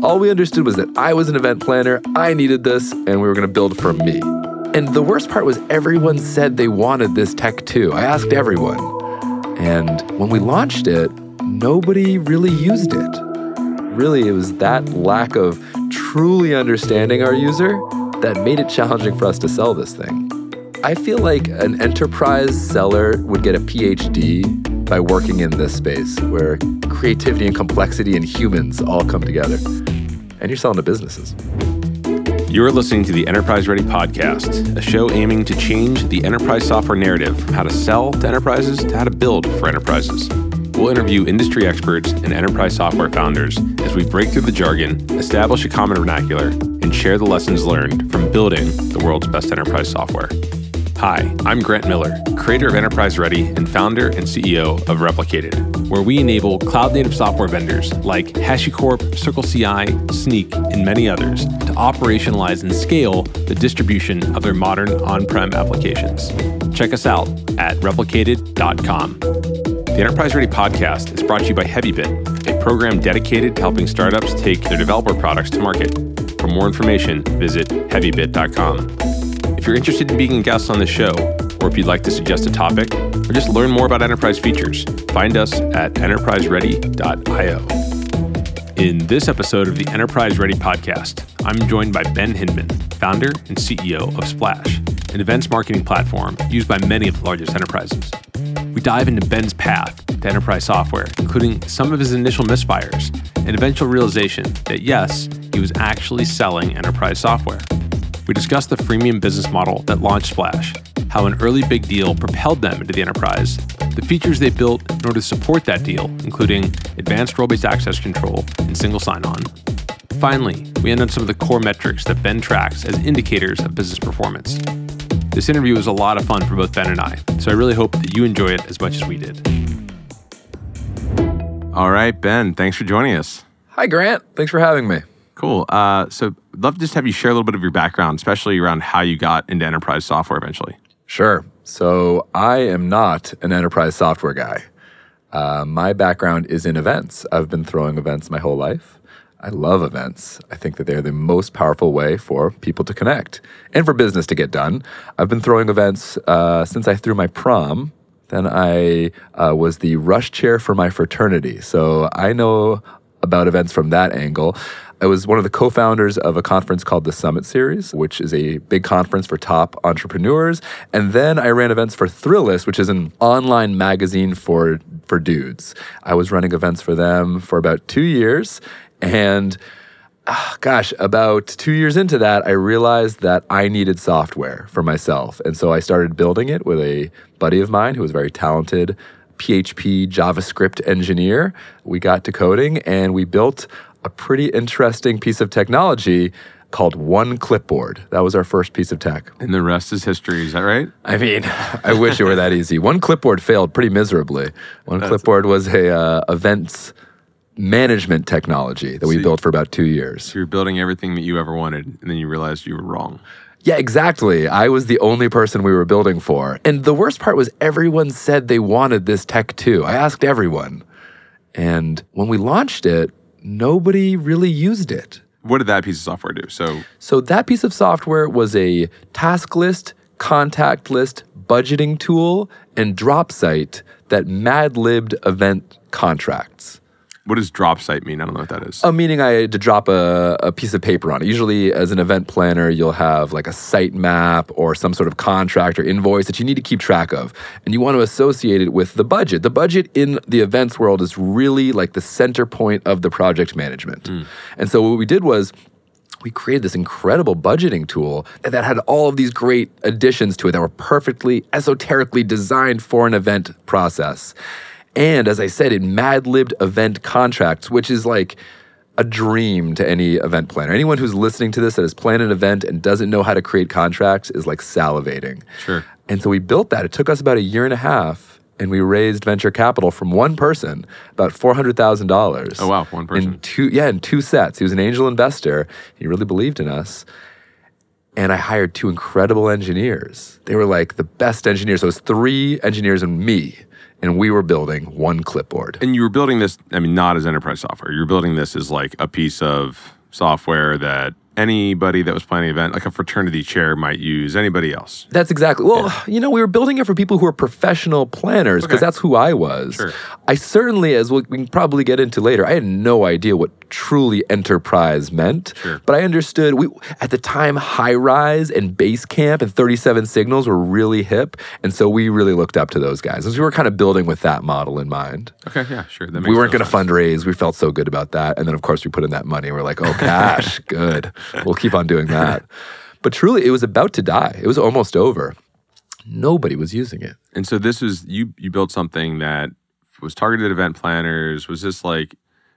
All we understood was that I was an event planner, I needed this, and we were going to build for me. And the worst part was everyone said they wanted this tech too. I asked everyone. And when we launched it, nobody really used it. Really, it was that lack of truly understanding our user that made it challenging for us to sell this thing. I feel like an enterprise seller would get a PhD by working in this space where creativity and complexity and humans all come together. And you're selling to businesses. You're listening to the Enterprise Ready Podcast, a show aiming to change the enterprise software narrative from how to sell to enterprises to how to build for enterprises. We'll interview industry experts and enterprise software founders as we break through the jargon, establish a common vernacular, and share the lessons learned from building the world's best enterprise software. Hi, I'm Grant Miller, creator of Enterprise Ready and founder and CEO of Replicated, where we enable cloud native software vendors like HashiCorp, CircleCI, Snyk, and many others to operationalize and scale the distribution of their modern on prem applications. Check us out at replicated.com. The Enterprise Ready podcast is brought to you by HeavyBit, a program dedicated to helping startups take their developer products to market. For more information, visit heavybit.com. If you're interested in being a guest on the show, or if you'd like to suggest a topic, or just learn more about enterprise features, find us at enterpriseready.io. In this episode of the Enterprise Ready podcast, I'm joined by Ben Hindman, founder and CEO of Splash, an events marketing platform used by many of the largest enterprises. We dive into Ben's path to enterprise software, including some of his initial misfires and eventual realization that yes, he was actually selling enterprise software. We discuss the freemium business model that launched Splash, how an early big deal propelled them into the enterprise, the features they built in order to support that deal, including advanced role based access control and single sign on. Finally, we end on some of the core metrics that Ben tracks as indicators of business performance. This interview was a lot of fun for both Ben and I, so I really hope that you enjoy it as much as we did. All right, Ben, thanks for joining us. Hi, Grant. Thanks for having me. Cool. Uh, so, love to just have you share a little bit of your background, especially around how you got into enterprise software eventually. Sure. So, I am not an enterprise software guy. Uh, my background is in events. I've been throwing events my whole life. I love events. I think that they're the most powerful way for people to connect and for business to get done. I've been throwing events uh, since I threw my prom. Then I uh, was the rush chair for my fraternity. So I know about events from that angle. I was one of the co founders of a conference called the Summit Series, which is a big conference for top entrepreneurs. And then I ran events for Thrillist, which is an online magazine for, for dudes. I was running events for them for about two years. And uh, gosh, about two years into that, I realized that I needed software for myself. And so I started building it with a buddy of mine who was a very talented. PHP JavaScript engineer. We got to coding and we built a pretty interesting piece of technology called One Clipboard. That was our first piece of tech. And the rest is history, is that right? I mean, I wish it were that easy. One Clipboard failed pretty miserably. One That's Clipboard was a uh, events management technology that so we built for about two years. So you're building everything that you ever wanted, and then you realized you were wrong. Yeah, exactly. I was the only person we were building for. And the worst part was everyone said they wanted this tech too. I asked everyone. And when we launched it, nobody really used it. What did that piece of software do? So So that piece of software was a task list, contact list, budgeting tool, and drop site that mad libbed event contracts. What does drop site mean? I don't know what that is. A meaning I had to drop a, a piece of paper on it. Usually, as an event planner, you'll have like a site map or some sort of contract or invoice that you need to keep track of. And you want to associate it with the budget. The budget in the events world is really like the center point of the project management. Mm. And so, what we did was we created this incredible budgeting tool that had all of these great additions to it that were perfectly esoterically designed for an event process. And as I said, in mad libbed event contracts, which is like a dream to any event planner. Anyone who's listening to this that has planned an event and doesn't know how to create contracts is like salivating. Sure. And so we built that. It took us about a year and a half and we raised venture capital from one person, about four hundred thousand dollars. Oh wow, one person. In two, yeah, in two sets. He was an angel investor. He really believed in us, and I hired two incredible engineers. They were like the best engineers. So it was three engineers and me, and we were building one clipboard. And you were building this, I mean, not as enterprise software. You're building this as like a piece of software that anybody that was planning an event, like a fraternity chair, might use. Anybody else? That's exactly. Well, you know, we were building it for people who are professional planners because Okay. that's who I was. Sure. I certainly, as we can probably get into later, I had no idea what truly enterprise meant. Sure. But I understood. We at the time, Highrise and Basecamp and 37signals were really hip, and so we really looked up to those guys. As we were kind of building with that model in mind. Okay, yeah, sure. That makes we weren't going to fundraise. We felt so good about that. And then, of course, we put in that money. We're like, oh, gosh, good. We'll keep on doing that. But truly, it was about to die. It was almost over. Nobody was using it. And so this was you. You built something that was targeted at event planners. Was this like?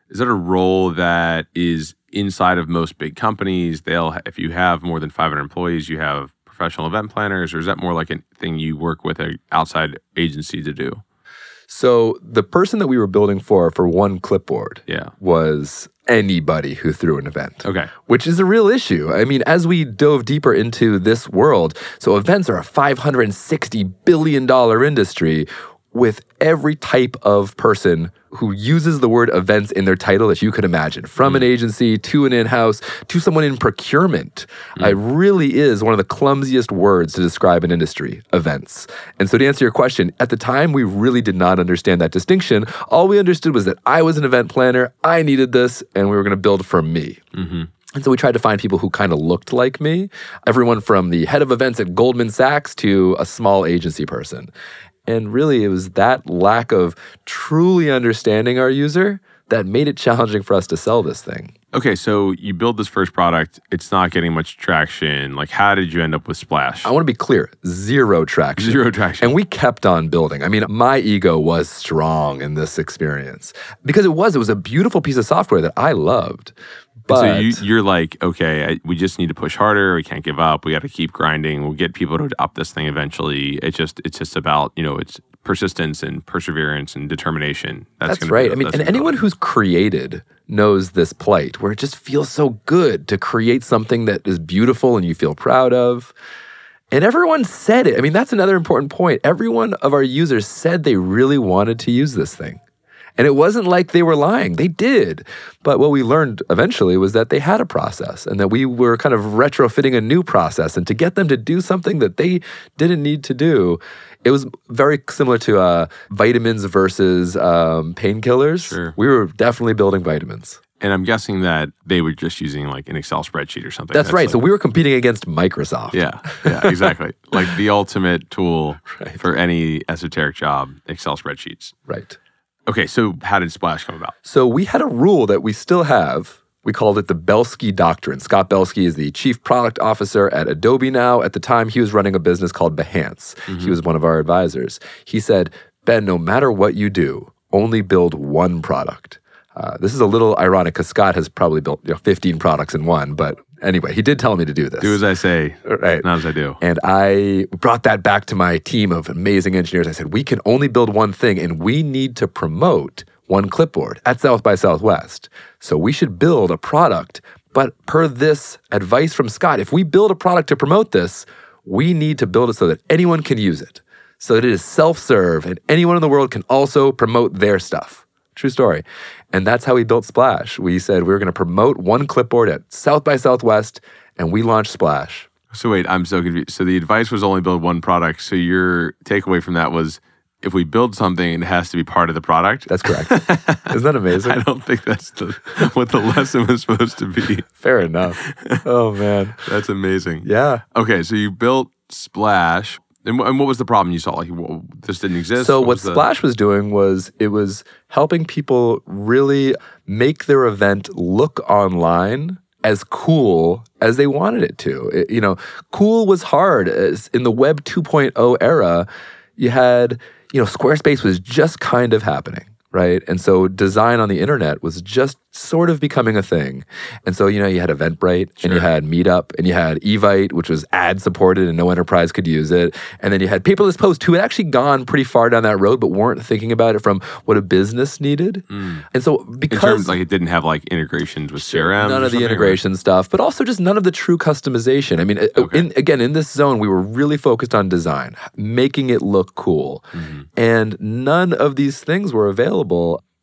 Is that a role that is inside of most big companies? They'll if you have more than 500 employees, you have professional event planners, or is that more like a thing you work with an outside agency to do? So the person that we were building for, for one clipboard, Yeah. was anybody who threw an event. Okay. Which is a real issue. I mean, as we dove deeper into this world, so events are a $560 billion industry with every type of person who uses the word events in their title that you could imagine, from an mm. agency to an in house to someone in procurement. Mm. It really is one of the clumsiest words to describe an industry events. And so, to answer your question, at the time, we really did not understand that distinction. All we understood was that I was an event planner, I needed this, and we were going to build for me. Mm-hmm. And so we tried to find people who kind of looked like me, everyone from the head of events at Goldman Sachs to a small agency person. And really, it was that lack of truly understanding our user that made it challenging for us to sell this thing. Okay, so you build this first product. It's not getting much traction. Like, how did you end up with Splash? I want to be clear zero traction. Zero traction. And we kept on building. I mean, my ego was strong in this experience because it was, it was a beautiful piece of software that I loved. But so you, you're like, okay, I, we just need to push harder. We can't give up. We got to keep grinding. We'll get people to adopt this thing eventually. It's just, it's just about you know, it's persistence and perseverance and determination. That's, That's gonna be right. the- I mean, and anyone who's created knows this plight where it just feels so good to create something that is beautiful and you feel proud of. And everyone said it. I mean, that's another important point. Every one of our users said they really wanted to use this thing. And it wasn't like they were lying. They did. But what we learned eventually was that they had a process and that we were kind of retrofitting a new process. And to get them to do something that they didn't need to do, it was very similar to uh, vitamins versus um, painkillers. Sure. We were definitely building vitamins. And I'm guessing that they were just using like an Excel spreadsheet or something. That's, right. so we were competing against Microsoft. yeah, yeah, exactly. like the ultimate tool for any esoteric job, Excel spreadsheets. Right. Okay, so how did Splash come about? So we had a rule that we still have. We called it the Belsky Doctrine. Scott Belsky is the chief product officer at Adobe now. At the time, he was running a business called Behance. He was one of our advisors. He said, Ben, no matter what you do, only build one product. Uh, this is a little ironic because Scott has probably built you know, 15 products in one. But anyway, he did tell me to do this. Do as I say, Right. not as I do. And I brought that back to my team of amazing engineers. I said, we can only build one thing and we need to promote one clipboard at South by Southwest. So we should build a product. But per this advice from Scott, if we build a product to promote this, we need to build it so that anyone can use it, so that it is self serve and anyone in the world can also promote their stuff. True story. And that's how we built Splash. We said we were going to promote one clipboard at South by Southwest, and we launched Splash. So wait, I'm so confused. So the advice was only build one product. So your takeaway from that was if we build something, it has to be part of the product. That's correct. Isn't that amazing? I don't think that's the, what the lesson was supposed to be. Fair enough. Oh man. That's amazing. Yeah. Okay, so you built Splash, and, and what was the problem you saw? Like, wh- this didn't exist. So what was the- Splash was doing was it was helping people really make their event look online as cool as they wanted it to. It- you know, cool was hard. As in the web 2.0 era, you had, you know, Squarespace was just kind of happening. Right? And so design on the internet was just sort of becoming a thing. And so, you know, you had Eventbrite and you had Meetup and you had Evite, which was ad supported and no enterprise could use it. And then you had Paperless Post, who had actually gone pretty far down that road, but weren't thinking about it from what a business needed. And so In because terms like it didn't have like integrations with CRM. none of the or- integration stuff, but also just none of the true customization. I mean, uh, Okay. in, again, in this zone, we were really focused on design, making it look cool, Mm-hmm. and none of these things were available.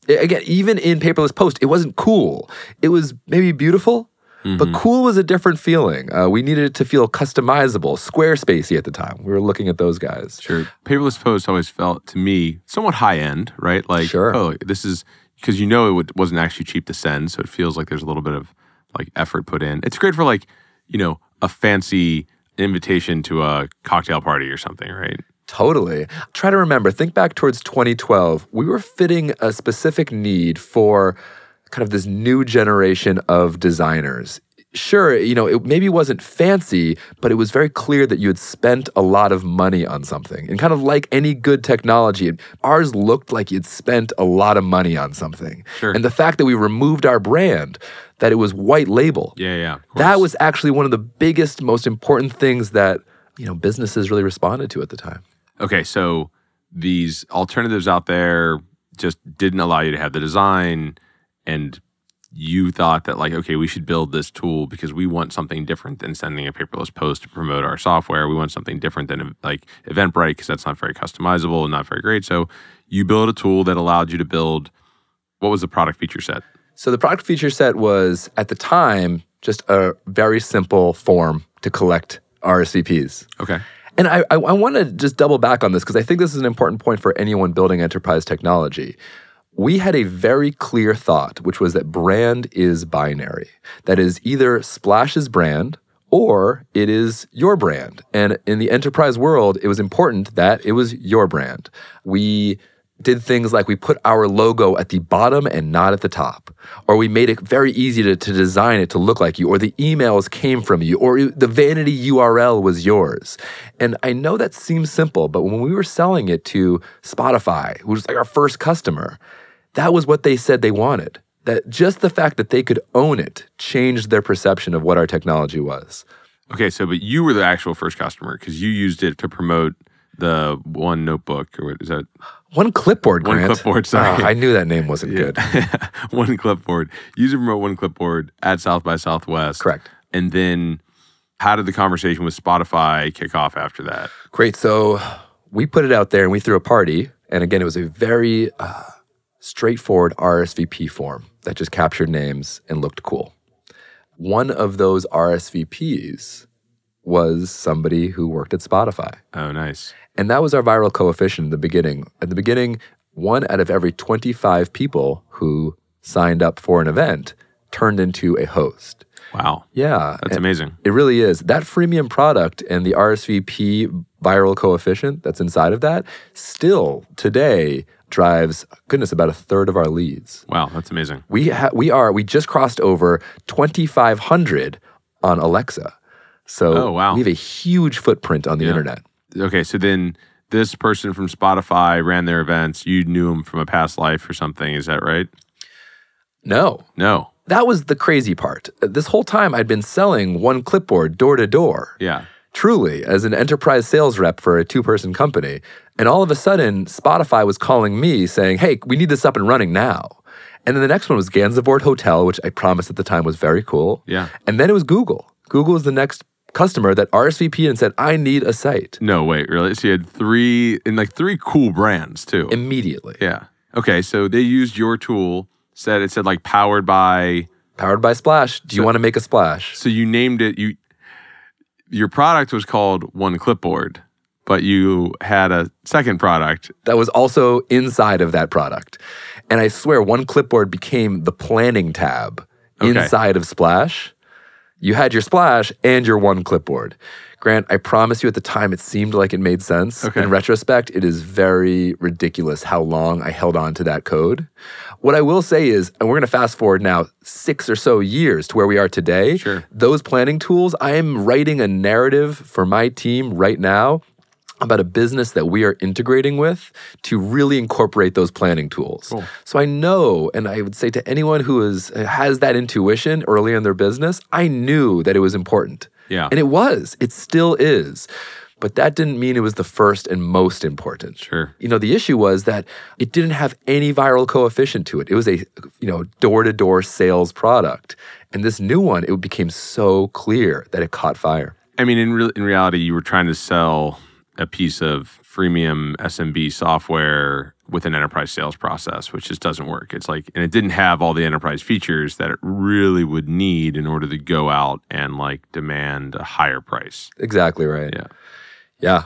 I- Again, even in paperless post, it wasn't cool. It was maybe beautiful. Mm-hmm. But cool was a different feeling. Uh, we needed it to feel customizable, Squarespacey at the time. We were looking at those guys. Sure. Paperless post always felt to me somewhat high end, right? Like, Sure. oh, this is because you know it wasn't actually cheap to send, so it feels like there's a little bit of like effort put in. It's great for like you know a fancy invitation to a cocktail party or something, right? Totally. Try to remember, think back towards 2012. We were fitting a specific need for kind of this new generation of designers. Sure, you know, it maybe wasn't fancy, but it was very clear that you had spent a lot of money on something. And kind of like any good technology, ours looked like you'd spent a lot of money on something. Sure. And the fact that we removed our brand, that it was white label, Yeah, yeah. that was actually one of the biggest, most important things that, you know, businesses really responded to at the time. Okay. So these alternatives out there just didn't allow you to have the design, and you thought that like, okay, we should build this tool because we want something different than sending a paperless post to promote our software. We want something different than like Eventbrite because that's not very customizable and not very great. So you build a tool that allowed you to build. What was the product feature set? So the product feature set was at the time just a very simple form to collect RSVPs. Okay. And I, I, I want to just double back on this because I think this is an important point for anyone building enterprise technology. We had a very clear thought, which was that brand is binary. That is either Splash's brand or it is your brand. And in the enterprise world, it was important that it was your brand. We did things like we put our logo at the bottom and not at the top, or we made it very easy to, to design it to look like you, or the emails came from you, or the vanity URL was yours. And I know that seems simple, but when we were selling it to Spotify, who was like our first customer, that was what they said they wanted. That just the fact that they could own it changed their perception of what our technology was. Okay. So, but you were the actual first customer because you used it to promote the one notebook or what is that? One clipboard, One Grant. clipboard, sorry. Ah, I knew that name wasn't good. one clipboard. Use and promote one clipboard at South by Southwest. Correct. And then how did the conversation with Spotify kick off after that? Great. So we put it out there and we threw a party. And again, it was a very uh, straightforward RSVP form that just captured names and looked cool. One of those RSVPs was somebody who worked at Spotify. Oh, nice. And that was our viral coefficient in the beginning. At the beginning, one out of every 25 people who signed up for an event turned into a host. Wow. Yeah. That's and amazing. It really is. That freemium product and the RSVP viral coefficient that's inside of that still today drives, goodness, about a third of our leads. Wow. That's amazing. We, ha- we are, we just crossed over 2,500 on Alexa. So Oh, wow. we have a huge footprint on the Yeah. internet. Okay. So then this person from Spotify ran their events. You knew him from a past life or something. Is that right? No, No. that was the crazy part. This whole time I'd been selling one clipboard door to door. Yeah. truly as an enterprise sales rep for a two person company. And all of a sudden, Spotify was calling me saying, Hey, we need this up and running now. And then the next one was Gansevoort Hotel, which I promised at the time was very cool. Yeah. And then it was Google. Google was the next customer that RSVP and said, I need a site No, wait, really? So you had three, and like three cool brands too. immediately. yeah. Okay. So they used your tool, said it said like powered by, Powered by Splash. Do you want to make a splash? so you named it, you, your product was called One Clipboard, but you had a second product. that was also inside of that product. And I swear, one clipboard became the planning tab Okay. inside of Splash. You had your Splash and your one clipboard. Grant, I promise you at the time it seemed like it made sense. Okay. In retrospect, it is very ridiculous how long I held on to that code. What I will say is, and we're going to fast forward now six or so years to where we are today. Sure. Those planning tools, I am writing a narrative for my team right now about a business that we are integrating with to really incorporate those planning tools. So I know, and I would say to anyone who is, uh, has that intuition early in their business, I knew that it was important. Yeah. And it was, it still is. But that didn't mean it was the first and most important. Sure. You know, the issue was that it didn't have any viral coefficient to it. It was a, you know, door-to-door sales product. And this new one, it became so clear that it caught fire. I mean, in real in reality, you were trying to sell a piece of freemium SMB software with an enterprise sales process, which just doesn't work. It's like, and it didn't have all the enterprise features that it really would need in order to go out and like demand a higher price. Exactly right. Yeah. Yeah.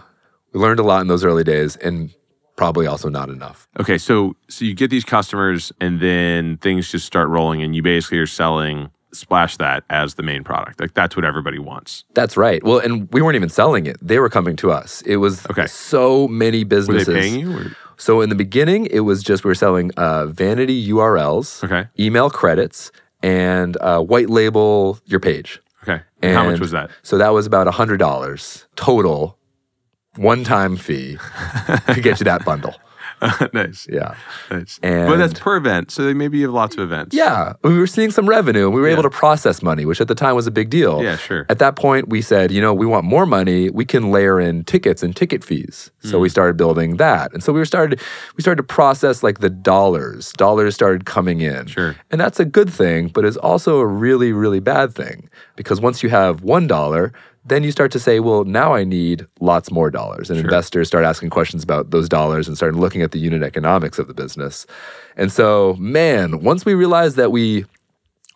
We learned a lot in those early days and probably also not enough. Okay, so so you get these customers, and then things just start rolling, and you basically are selling Splash that as the main product. Like that's what everybody wants. That's right. Well, and we weren't even selling it. They were coming to us. It was Okay. so many Were businesses. they paying you? Or? So in the beginning, it was just we were selling uh, vanity URLs, Okay. email credits, and uh, white label your page. Okay. And how much was that? So that was about hundred dollars total, one time fee to get you that bundle. nice. Yeah, Nice. but that's per event, so they maybe you have lots of events. yeah. We were seeing some revenue, and we were Yeah. able to process money, which at the time was a big deal. Yeah, sure. At that point, we said, you know, we want more money. We can layer in tickets and ticket fees. So Hmm. we started building that, and so we were started. We started to process like the dollars. Dollars started coming in. Sure. And that's a good thing, but it's also a really, really bad thing because once you have one dollar, then you start to say, well, now I need lots more dollars. And investors start asking questions about those dollars and start looking at the unit economics of the business. And so, man, once we realized that we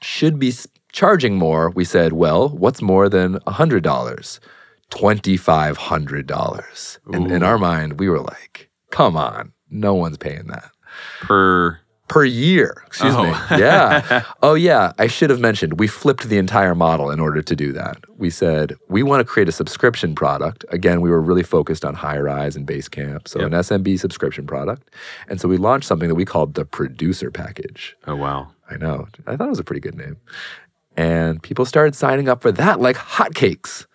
should be charging more, we said, well, what's more than $100? $2,500. And in our mind, we were like, come on, no one's paying that Per per year. Excuse Oh. me. Yeah. oh, yeah. I should have mentioned we flipped the entire model in order to do that. We said we want to create a subscription product. Again, we were really focused on Highrise and Basecamp, so Yep. an SMB subscription product. And so we launched something that we called the producer package. oh wow. I know. I thought it was a pretty good name. And people started signing up for that like hotcakes.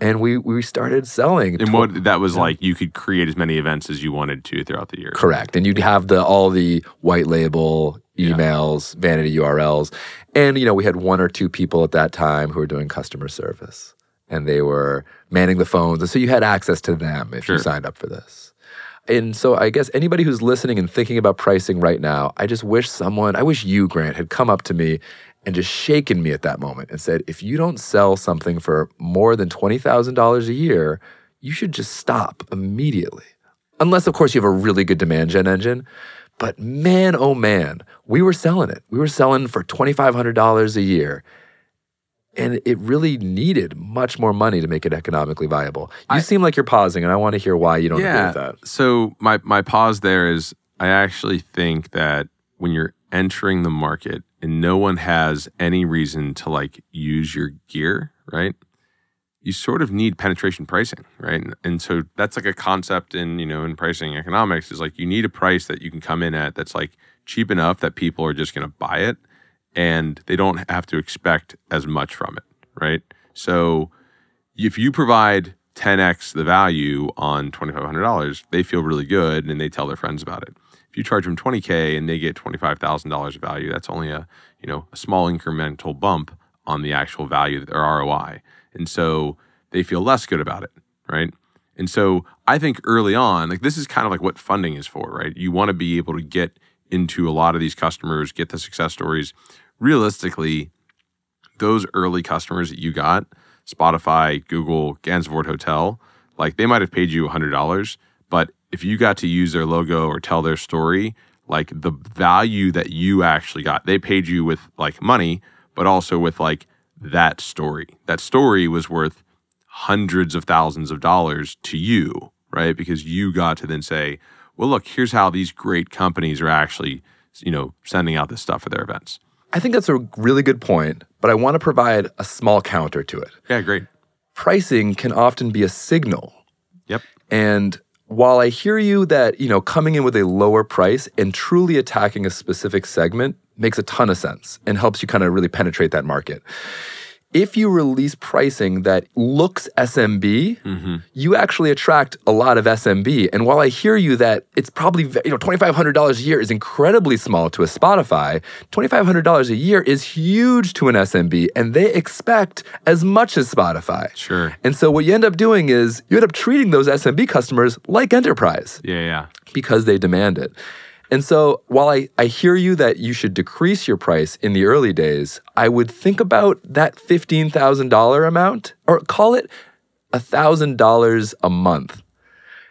And we we started selling. And what that was like, you could create as many events as you wanted to throughout the year. Correct. And you'd have the all the white label emails, vanity URLs. And you know, we had one or two people at that time who were doing customer service and they were manning the phones. And so you had access to them if Sure. you signed up for this. And so I guess anybody who's listening and thinking about pricing right now, I just wish someone, I wish you, Grant, had come up to me and just shaken me at that moment and said, if you don't sell something for more than $20,000 a year, you should just stop immediately. Unless, of course, you have a really good demand gen engine. But man, oh man, we were selling it. We were selling for $2,500 a year. And it really needed much more money to make it economically viable. You seem like you're pausing, and I want to hear why you don't agree with that. So my my pause there is I actually think that when you're entering the market and no one has any reason to like use your gear, right? You sort of need penetration pricing, right? And, and so that's like a concept in, you know, in pricing economics is like you need a price that you can come in at that's like cheap enough that people are just going to buy it and they don't have to expect as much from it, right? So if you provide 10x the value on $2,500, they feel really good and they tell their friends about it. If you charge them 20k and they get $25,000 of value, that's only a you know a small incremental bump on the actual value their ROI, and so they feel less good about it, right? And so I think early on, like this is kind of like what funding is for, right? You want to be able to get into a lot of these customers, get the success stories. Realistically, those early customers that you got, Spotify, Google, Gansevoort Hotel, like they might have paid you $100, but if you got to use their logo or tell their story, like the value that you actually got, they paid you with like money, but also with like that story. That story was worth hundreds of thousands of dollars to you, right? Because you got to then say, well, look, here's how these great companies are actually, you know, sending out this stuff for their events. I think that's a really good point, but I want to provide a small counter to it. Yeah, great. Pricing can often be a signal. Yep. And while I hear you that, you know, coming in with a lower price and truly attacking a specific segment makes a ton of sense and helps you kind of really penetrate that market. If you release pricing that looks SMB, mm-hmm. you actually attract a lot of SMB. And while I hear you that it's probably you know twenty five hundred dollars a year is incredibly small to a Spotify, twenty five hundred dollars a year is huge to an SMB, and they expect as much as Spotify. Sure. And so what you end up doing is you end up treating those SMB customers like enterprise Yeah, yeah. because they demand it. And so while I, I hear you that you should decrease your price in the early days, I would think about that $15,000 amount or call it $1,000 a month.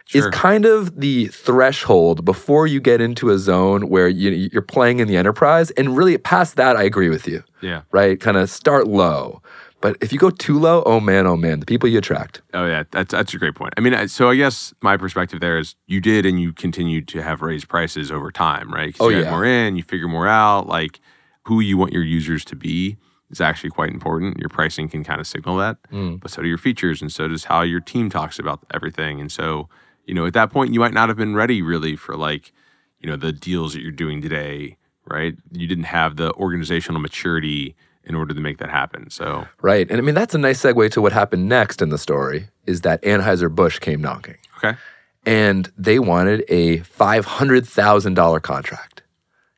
Sure. Is kind of the threshold before you get into a zone where you, you're playing in the enterprise. And really, past that, I agree with you, Yeah. right? Kind of start low. But if you go too low, oh man, oh man, the people you attract. Oh yeah, that's that's a great point. I mean, so I guess my perspective there is you did and you continued to have raised prices over time, right? Oh, you yeah. more in, you figure more out. Like who you want your users to be is actually quite important. Your pricing can kind of signal that, mm. but so do your features, and so does how your team talks about everything. And so, you know, at that point, you might not have been ready really for like, you know, the deals that you're doing today, right? You didn't have the organizational maturity in order to make that happen. So Right. And I mean, that's a nice segue to what happened next in the story is that Anheuser-Busch came knocking okay, and they wanted a $500,000 contract.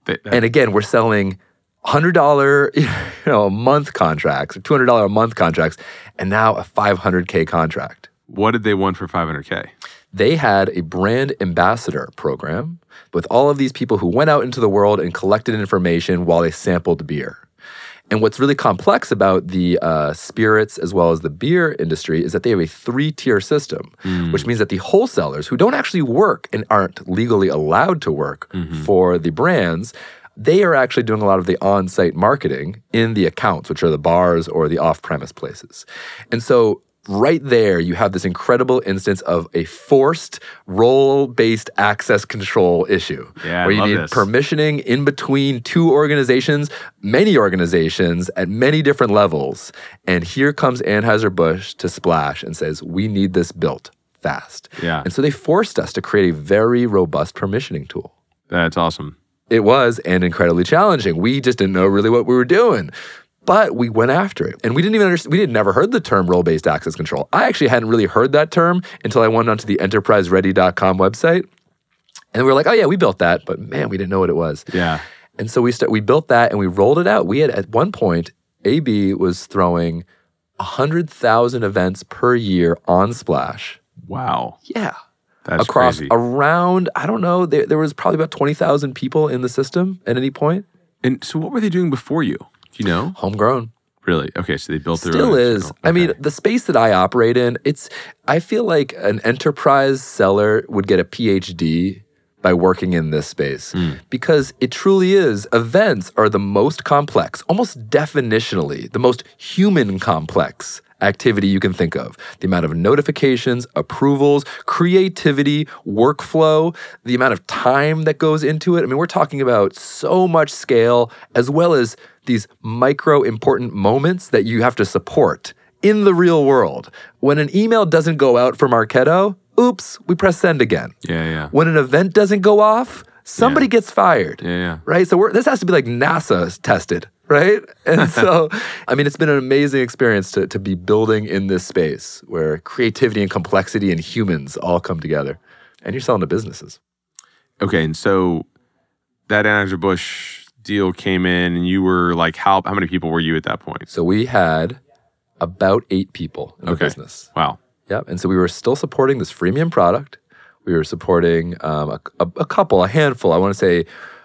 That- that- And again, we're selling $100 you know, a month contracts or $200 a month contracts and now a 500K contract. what did they want for 500k? They had a brand ambassador program with all of these people who went out into the world and collected information while they sampled beer. And what's really complex about the uh, spirits as well as the beer industry is that they have a three tier system, which means that the wholesalers who don't actually work and aren't legally allowed to work for the brands, they are actually doing a lot of the on site marketing in the accounts, which are the bars or the off premise places. And so right there, you have this incredible instance of a forced role based access control issue Yeah, where you need this. permissioning in between two organizations, many organizations at many different levels. And here comes Anheuser-Busch to splash and says, We need this built fast. Yeah. And so they forced us to create a very robust permissioning tool. That's awesome. It was and incredibly challenging. We just didn't know really what we were doing. But we went after it. And we didn't even understand, we had never heard the term role based access control. I actually hadn't really heard that term until I went onto the enterpriseready.com website. And we were like, oh, yeah, we built that. But man, we didn't know what it was. Yeah. And so we start, we built that and we rolled it out. We had at one point, AB was throwing 100,000 events per year on Splash. Wow. Yeah. That's Across crazy. around, I don't know, there, there was probably about 20,000 people in the system at any point. and so, what were they doing before you? Do you know? Homegrown. Really? Okay. So they built their Still own is. I mean, the space that I operate in, it's I feel like an enterprise seller would get a PhD by working in this space Hmm. because it truly is. Events are the most complex, almost definitionally, the most human complex activity you can think of. The amount of notifications, approvals, creativity, workflow, the amount of time that goes into it. I mean, we're talking about so much scale as well as these micro important moments that you have to support in the real world. When an email doesn't go out from Marketo, oops, we press send again. yeah, yeah, When an event doesn't go off, somebody gets fired. yeah, yeah. Right? So we're, this has to be like NASA tested, right? And so, I mean, it's been an amazing experience to, to be building in this space where creativity and complexity and humans all come together. And you're selling to businesses. Okay. And so that Anheuser Busch deal came in, and you were like, how how many people were you at that point? So we had about eight people in the Okay. business. Wow. Yep. And so we were still supporting this freemium product. We were supporting um, a, a, a couple, a handful, I want to say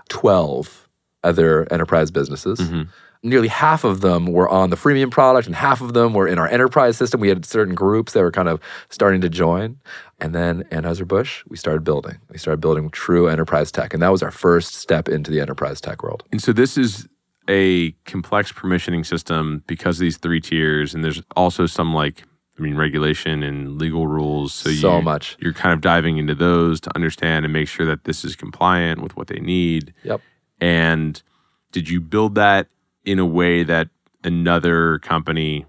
12 other enterprise businesses. Mm-hmm. Nearly half of them were on the freemium product, and half of them were in our enterprise system. We had certain groups that were kind of starting to join. And then Anheuser-Busch, we started building. We started building true enterprise tech. And that was our first step into the enterprise tech world. And so this is a complex permissioning system because of these three tiers, and there's also some like I mean regulation and legal rules. So, So you, much. You're kind of diving into those to understand and make sure that this is compliant with what they need. Yep. And did you build that in a way that another company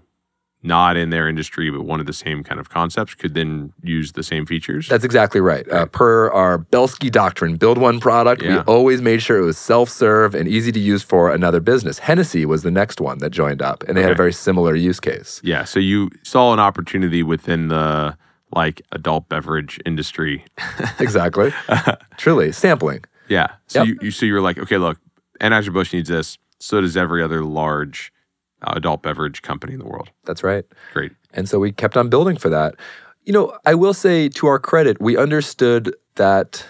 not in their industry but wanted the same kind of concepts could then use the same features. That's exactly right. Uh, per our Belsky doctrine, build one product. Yeah. We always made sure it was self-serve and easy to use for another business. Hennessy was the next one that joined up, and they had a very similar use case. yeah, so you saw an opportunity within the like adult beverage industry. exactly. Truly, sampling. Yeah. So Yep. you, you so you're like, okay, look, Anheuser Busch needs this. So does every other large uh, adult beverage company in the world. That's right. Great. And so we kept on building for that. You know, I will say to our credit, we understood that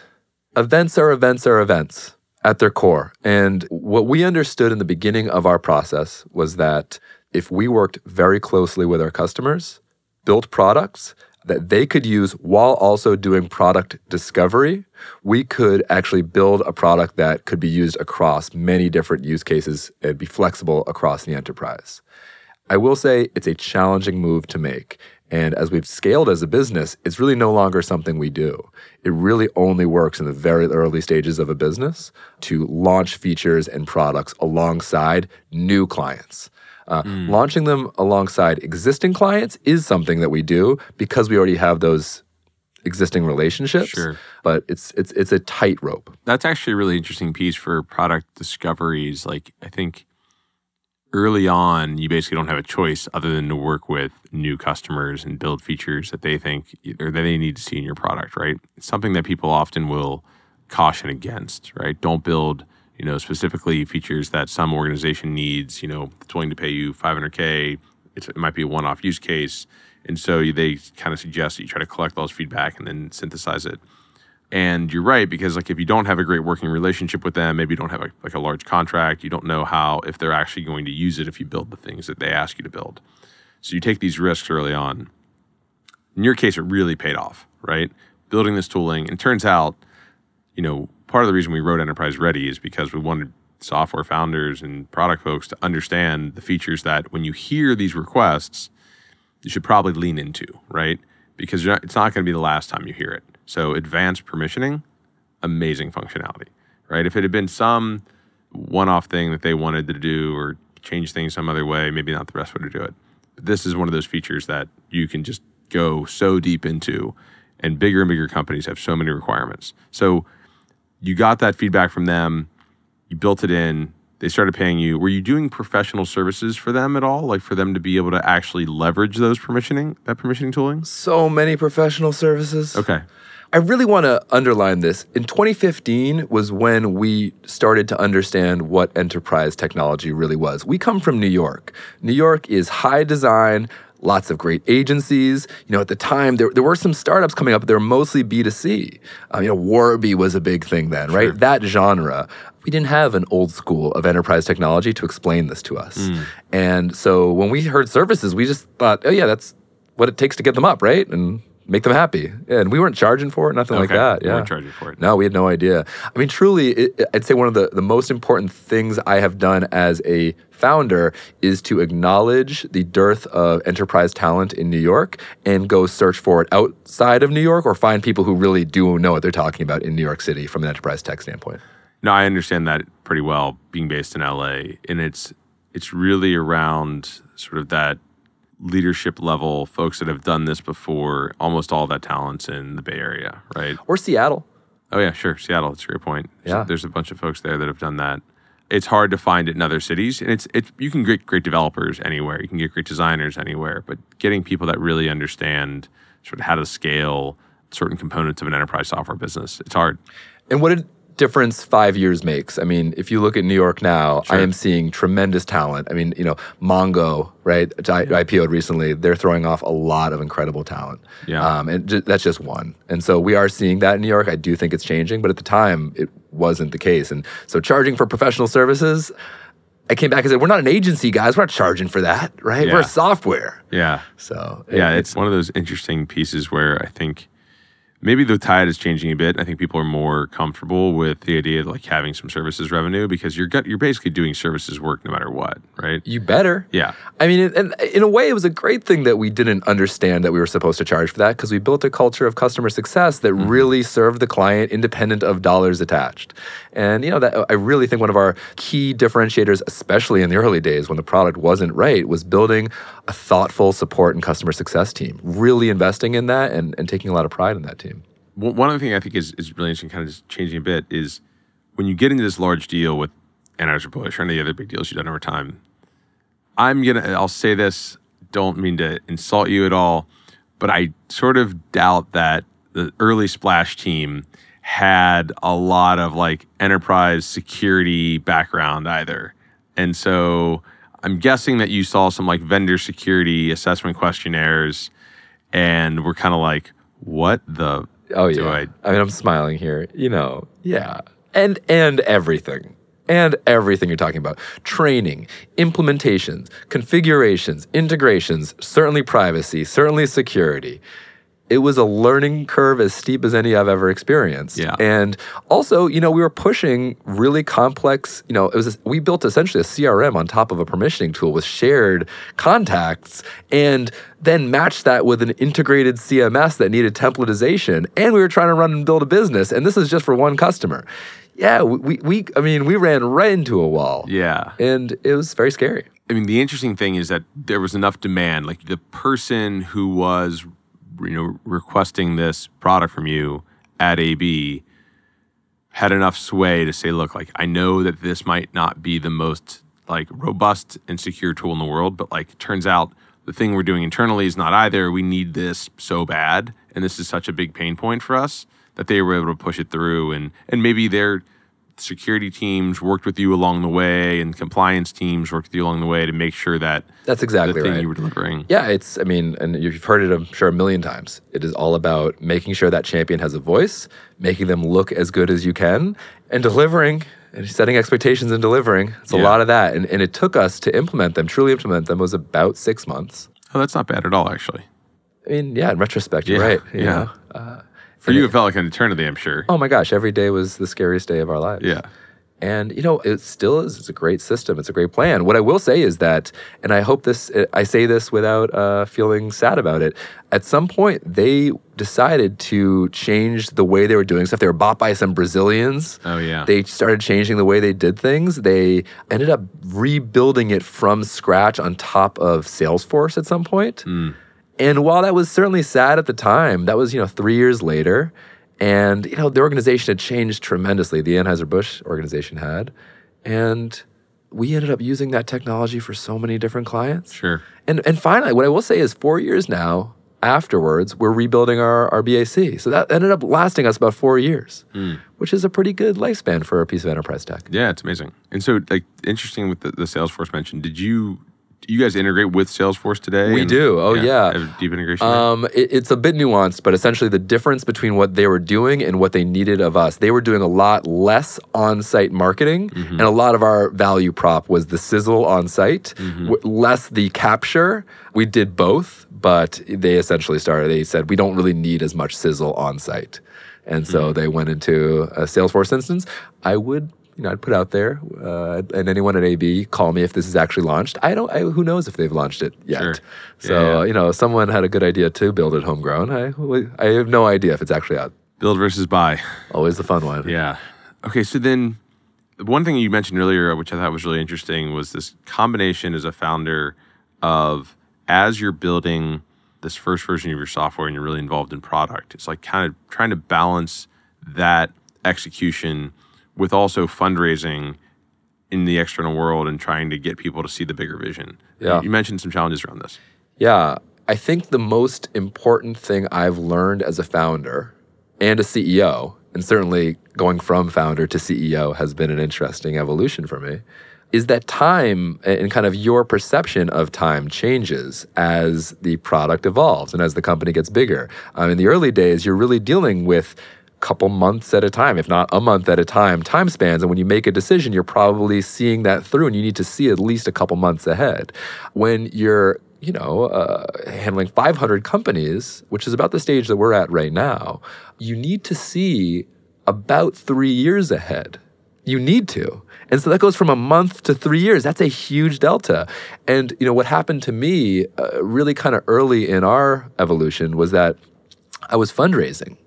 events are events are events at their core. And what we understood in the beginning of our process was that if we worked very closely with our customers, built products that they could use while also doing product discovery, we could actually build a product that could be used across many different use cases and be flexible across the enterprise. I will say it's a challenging move to make. And as we've scaled as a business, it's really no longer something we do. It really only works in the very early stages of a business to launch features and products alongside new clients. Uh, Launching them alongside existing clients is something that we do because we already have those existing relationships. Sure. But it's it's it's a tightrope. That's actually a really interesting piece for product discoveries. Like I think early on, you basically don't have a choice other than to work with new customers and build features that they think or that they need to see in your product, right? It's something that people often will caution against, right? Don't build, you know, specifically features that some organization needs, you know, that's willing to pay you 500K. It's, it might be a one off use case. And so they kind of suggest that you try to collect all this feedback and then synthesize it. And you're right because like if you don't have a great working relationship with them, maybe you don't have a, like a large contract, you don't know how if they're actually going to use it if you build the things that they ask you to build. So you take these risks early on. In your case, it really paid off, right? Building this tooling, and turns out, you know, part of the reason we wrote Enterprise Ready is because we wanted software founders and product folks to understand the features that when you hear these requests, you should probably lean into, right? Because not, it's not going to be the last time you hear it. So advanced permissioning, amazing functionality, right? If it had been some one-off thing that they wanted to do or change things some other way, maybe not the best way to do it. But this is one of those features that you can just go so deep into, and bigger and bigger companies have so many requirements. So you got that feedback from them, you built it in, they started paying you. Were you doing professional services for them at all? Like for them to be able to actually leverage those permissioning, that permissioning tooling? So many professional services. Okay. I really want to underline this. In 2015 was when we started to understand what enterprise technology really was. We come from New York. New York is high design, lots of great agencies. You know, at the time, there, there were some startups coming up, but they were mostly B2C. Um, you know, Warby was a big thing then, right? That genre. We didn't have an old school of enterprise technology to explain this to us. And so when we heard services, we just thought, oh, yeah, that's what it takes to get them up, right? And make them happy. Yeah, and we weren't charging for it, nothing like that. Yeah. weren't charging for it. No, we had no idea. I mean, truly, it, I'd say one of the, the most important things I have done as a founder is to acknowledge the dearth of enterprise talent in New York and go search for it outside of New York or find people who really do know what they're talking about in New York City from an enterprise tech standpoint. No, I understand that pretty well being based in LA. And it's it's really around sort of that leadership level, folks that have done this before. Almost all that talent's in the Bay Area, right? Or Seattle. Oh yeah, sure. Seattle, that's a great point. So Yeah. there's a bunch of folks there that have done that. It's hard to find it in other cities, and it's it's you can get great developers anywhere. You can get great designers anywhere, but getting people that really understand sort of how to scale certain components of an enterprise software business, it's hard. And what a difference five years makes. I mean, if you look at New York now, I am seeing tremendous talent. I mean, you know, Mongo, right, I- IPO'd recently, they're throwing off a lot of incredible talent. Yeah. Um, and ju- that's just one. And so we are seeing that in New York. I do think it's changing, but at the time, it wasn't the case. And so charging for professional services, I came back and said, we're not an agency, guys. We're not charging for that, right? Yeah. We're software. Yeah. So yeah, it- it's one of those interesting pieces where I think maybe the tide is changing a bit. I think people are more comfortable with the idea of like having some services revenue because you're you're basically doing services work no matter what, right? You better. Yeah. I mean, and in a way, it was a great thing that we didn't understand that we were supposed to charge for that because we built a culture of customer success that mm-hmm. really served the client independent of dollars attached. And you know that I really think one of our key differentiators, especially in the early days when the product wasn't right, was building a thoughtful support and customer success team. Really investing in that and, and taking a lot of pride in that team. One other thing I think is, is really interesting, kind of just changing a bit, is when you get into this large deal with Anheuser-Busch or any of the other big deals you've done over time, I'm gonna I'll say this, don't mean to insult you at all, but I sort of doubt that the early splash team had a lot of like enterprise security background either. And so I'm guessing that you saw some like vendor security assessment questionnaires and we're kind of like, what the Oh yeah. I I mean, I'm smiling here. You know, yeah, and and everything, and everything you're talking about: training, implementations, configurations, integrations, certainly privacy, certainly security. It was a learning curve as steep as any I've ever experienced. Yeah. And also, you know, we were pushing really complex, you know, it was we built essentially a CRM on top of a permissioning tool with shared contacts and then matched that with an integrated CMS that needed templatization and we were trying to run and build a business and this is just for one customer. Yeah, we we, we I mean, we ran right into a wall. Yeah. And it was very scary. I mean, the interesting thing is that there was enough demand. Like the person who was, you know, requesting this product from you at AB had enough sway to say, look, like I know that this might not be the most like robust and secure tool in the world, but like turns out the thing we're doing internally is not either. We need this so bad, and this is such a big pain point for us that they were able to push it through, and and maybe their security teams worked with you along the way, and compliance teams worked with you along the way to make sure that That's exactly the thing right. you were delivering. Yeah, it's, I mean, and you've heard it, I'm sure, a million times. It is all about making sure that champion has a voice, making them look as good as you can, and delivering and setting expectations and delivering. It's a Yeah. lot of that. And, and it took us to implement them, truly implement them, was about six months. Oh, that's not bad at all, actually. I mean, yeah, in retrospect, you're Yeah, right. You yeah. know? Uh, For you, it felt like an eternity, I'm sure. oh my gosh, every day was the scariest day of our lives. Yeah. And you know, it still is. It's a great system. It's a great plan. What I will say is that, and I hope this, I say this without uh, feeling sad about it. At some point, they decided to change the way they were doing stuff. They were bought by some Brazilians. Oh, yeah. They started changing the way they did things. They ended up rebuilding it from scratch on top of Salesforce at some point. And while that was certainly sad at the time, that was, you know, three years later. And, you know, the organization had changed tremendously. The Anheuser-Busch organization had. And we ended up using that technology for so many different clients. Sure. And, and finally, what I will say is four years now afterwards, we're rebuilding our, our RBAC. So that ended up lasting us about four years, hmm. which is a pretty good lifespan for a piece of enterprise tech. Yeah, it's amazing. And so, like, interesting with the, the Salesforce mention. Did you, you guys integrate with Salesforce today? We And- do. Oh, yeah. have deep integration. Um, it, it's a bit nuanced, but essentially the difference between what they were doing and what they needed of us. They were doing a lot less on-site marketing, mm-hmm. and a lot of our value prop was the sizzle on-site, mm-hmm. w- less the capture. We did both, but they essentially started. They said we don't really need as much sizzle on-site, and so mm-hmm. they went into a Salesforce instance. I would. You know, I'd put out there, uh, and anyone at AB call me if this is actually launched. I don't. I, who knows if they've launched it yet? Sure. So Yeah, yeah. you know, someone had a good idea to build it homegrown. I I have no idea if it's actually out. Build versus buy. Always the fun one. Yeah. Okay. So then, one thing you mentioned earlier, which I thought was really interesting, was this combination as a founder of as you're building this first version of your software and you're really involved in product. It's like kind of trying to balance that execution with also fundraising in the external world and trying to get people to see the bigger vision. Yeah. You, mentioned some challenges around this. Yeah. I think the most important thing I've learned as a founder and a CEO, and certainly going from founder to CEO has been an interesting evolution for me, is that time and kind of your perception of time changes as the product evolves and as the company gets bigger. Um, in the early days, you're really dealing with couple months at a time, if not a month at a time, time spans. And when you make a decision, you're probably seeing that through and you need to see at least a couple months ahead. When you're you know, uh, handling 500 companies, which is about the stage that we're at right now, you need to see about three years ahead. You need to. And so that goes from a month to three years. That's a huge delta. And, you know, what happened to me uh, really kind of early in our evolution was that I was fundraising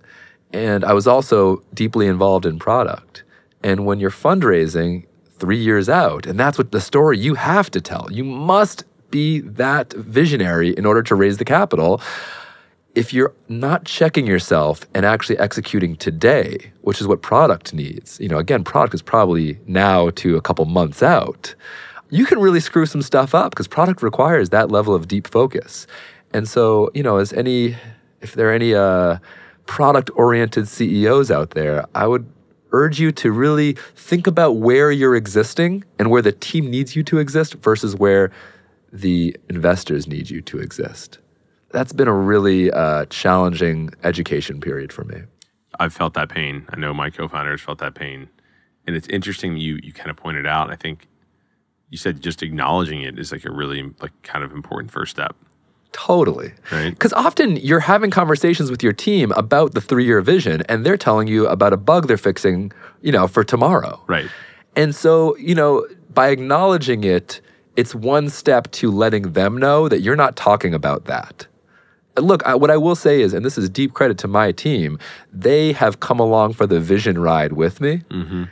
and I was also deeply involved in product. And when you're fundraising three years out, and that's what the story you have to tell, you must be that visionary in order to raise the capital. If you're not checking yourself and actually executing today, which is what product needs, you know, again, product is probably now to a couple months out, you can really screw some stuff up because product requires that level of deep focus. And so, you know, as any, if there are any uh, product oriented CEOs out there, I would urge you to really think about where you're existing and where the team needs you to exist versus where the investors need you to exist. That's been a really uh, challenging education period for me. I've felt that pain. I know my co-founders felt that pain, and it's interesting you you kind of pointed out. I think you said just acknowledging it is like a really like kind of important first step. Totally. Right. Because often you're having conversations with your team about the three year vision and they're telling you about a bug they're fixing, you know, for tomorrow. Right. And so, you know, by acknowledging it, it's one step to letting them know that you're not talking about that. Look, I, what I will say is, and this is deep credit to my team, they have come along for the vision ride with me. Mm-hmm.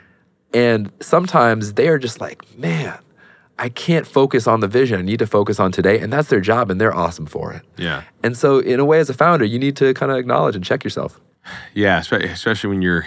And sometimes they are just like, man, I can't focus on the vision. I need to focus on today. And that's their job, and they're awesome for it. Yeah. And so, in a way, as a founder, you need to kind of acknowledge and check yourself. Yeah, especially when you're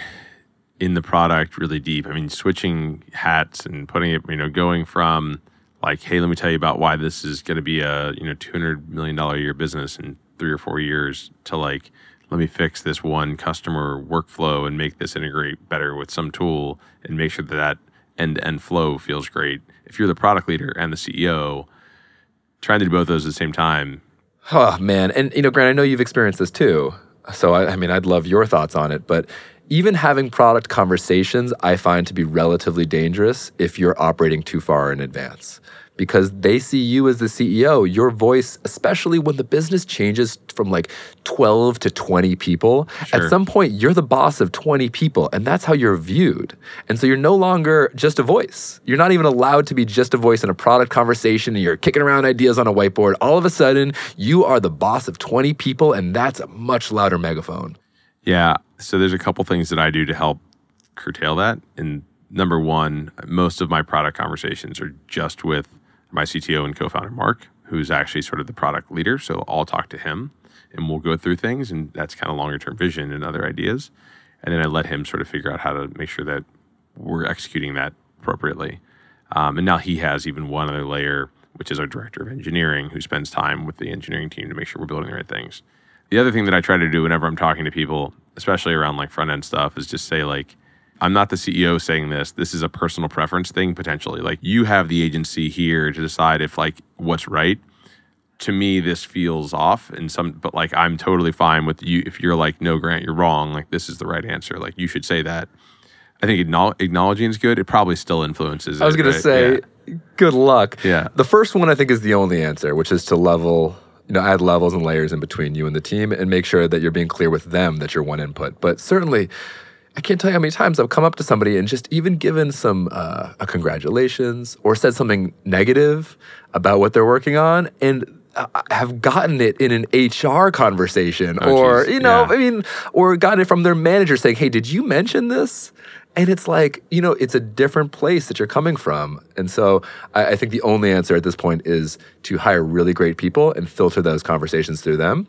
in the product really deep. I mean, switching hats and putting it, you know, going from like, hey, let me tell you about why this is going to be a you know two hundred million dollar a year business in three or four years, to like, let me fix this one customer workflow and make this integrate better with some tool and make sure that that end to end flow feels great. If you're the product leader and the CEO, trying to do both of those at the same time. Oh man, and you know, Grant, I know you've experienced this too. So I, I mean, I'd love your thoughts on it, but even having product conversations, I find to be relatively dangerous if you're operating too far in advance because they see you as the CEO. Your voice, especially when the business changes from like 12 to 20 people, Sure. at some point you're the boss of 20 people, and that's how you're viewed. And so you're no longer just a voice. You're not even allowed to be just a voice in a product conversation, and you're kicking around ideas on a whiteboard. All of a sudden, you are the boss of 20 people, and that's a much louder megaphone. Yeah. So there's a couple things that I do to help curtail that. And number one, most of my product conversations are just with my CTO and co-founder Mark, who's actually sort of the product leader. So I'll talk to him and we'll go through things and that's kind of longer term vision and other ideas. And then I let him sort of figure out how to make sure that we're executing that appropriately. Um, and now he has even one other layer, which is our director of engineering, who spends time with the engineering team to make sure we're building the right things. The other thing that I try to do whenever I'm talking to people, especially around like front end stuff, is just say like, I'm not the CEO saying this. This is a personal preference thing potentially. Like you have the agency here to decide if like what's right. To me, this feels off, and some, but like I'm totally fine with you. If you're like, no, Grant, you're wrong. Like this is the right answer. Like you should say that. I think acknowledging is good. It probably still influences. I was to say, Yeah. good luck. Yeah. The first one I think is the only answer, which is to level, you know, add levels and layers in between you and the team and make sure that you're being clear with them that you're one input. But certainly, I can't tell you how many times I've come up to somebody and just even given some uh, a congratulations or said something negative about what they're working on and uh, have gotten it in an HR conversation Oh, or geez. you know Yeah. I mean or gotten it from their manager saying hey did you mention this and it's like you know it's a different place that you're coming from and so I, I think the only answer at this point is to hire really great people and filter those conversations through them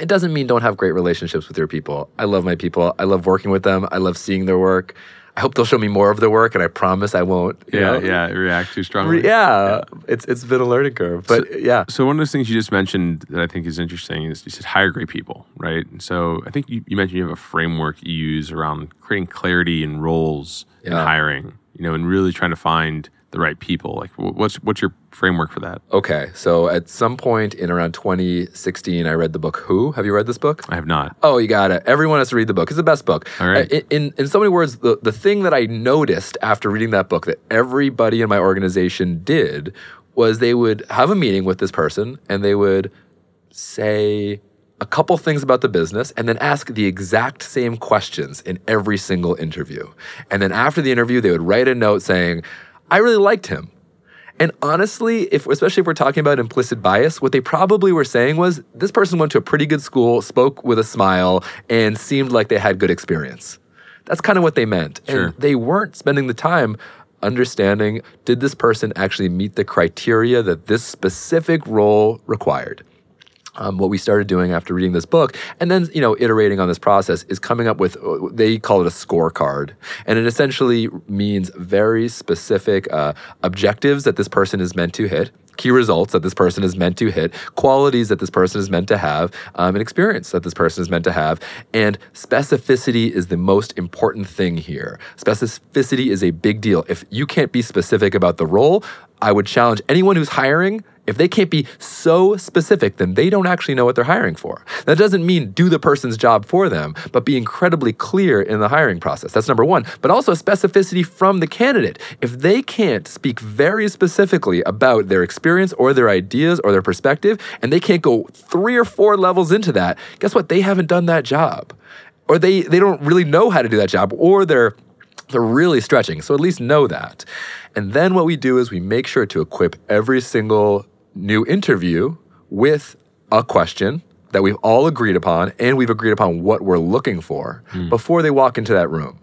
it doesn't mean don't have great relationships with your people. I love my people. I love working with them. I love seeing their work. I hope they'll show me more of their work, and I promise I won't. you Yeah, know, yeah, react too strongly. re- yeah. It's it's been a learning curve, but yeah, So one of those things you just mentioned that I think is interesting is you said hire great people, right? And so I think you, you mentioned you have a framework you use around creating clarity in roles and Yeah. hiring, you know, and really trying to find the right people? Like, what's what's your framework for that? Okay, so at some point in around 2016, I read the book Who. Have you read this book? I have not. Oh, you got it. Everyone has to read the book. It's the best book. All right. Uh, In, in so many words, the, the thing that I noticed after reading that book that everybody in my organization did was they would have a meeting with this person and they would say a couple things about the business and then ask the exact same questions in every single interview. And then after the interview, they would write a note saying, I really liked him. And honestly, if especially if we're talking about implicit bias, what they probably were saying was this person went to a pretty good school, spoke with a smile, and seemed like they had good experience. That's kind of what they meant. Sure. And they weren't spending the time understanding did this person actually meet the criteria that this specific role required? Um, what we started doing after reading this book and then you know iterating on this process is coming up with uh, they call it a scorecard. And it essentially means very specific uh, objectives that this person is meant to hit key results that this person is meant to hit qualities that this person is meant to have um, and experience that this person is meant to have. And specificity is the most important thing here. Specificity is a big deal. If you can't be specific about the role i would challenge anyone who's hiring if they can't be so specific, then they don't actually know what they're hiring for. That doesn't mean do the person's job for them, but be incredibly clear in the hiring process. That's number one. But also specificity from the candidate. If they can't speak very specifically about their experience or their ideas or their perspective, and they can't go three or four levels into that, guess what? They haven't done that job. Or they, they don't really know how to do that job, or they're they're really stretching. So at least know that. And then what we do is we make sure to equip every single new interview with a question that we've all agreed upon and we've agreed upon what we're looking for hmm. before they walk into that room.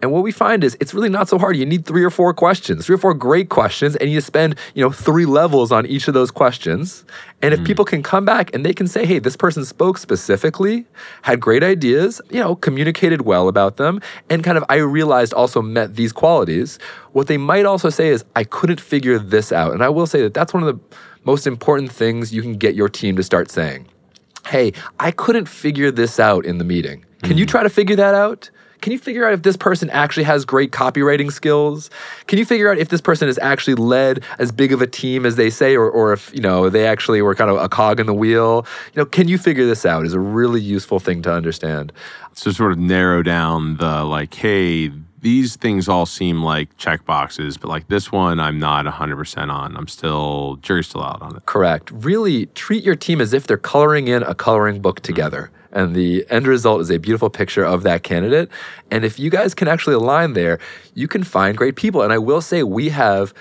And what we find is it's really not so hard. You need three or four questions, three or four great questions, and you spend, you know, three levels on each of those questions. And if hmm. people can come back and they can say, hey, this person spoke specifically, had great ideas, you know, communicated well about them, and kind of I realized also met these qualities, what they might also say is, I couldn't figure this out. And I will say that that's one of the most important things you can get your team to start saying. Hey, I couldn't figure this out in the meeting. Can you mm. try to figure that out? Can you figure out if this person actually has great copywriting skills? Can you figure out if this person has actually led as big of a team as they say, or, or if you know they actually were kind of a cog in the wheel? You know, can you figure this out? Is a really useful thing to understand. So sort of narrow down the like, hey, these things all seem like check boxes, but like this one, I'm not 100% on. I'm still, jury's still out on it. Correct. Really treat your team as if they're coloring in a coloring book mm-hmm. together. And the end result is a beautiful picture of that candidate. And if you guys can actually align there, you can find great people. And I will say, we have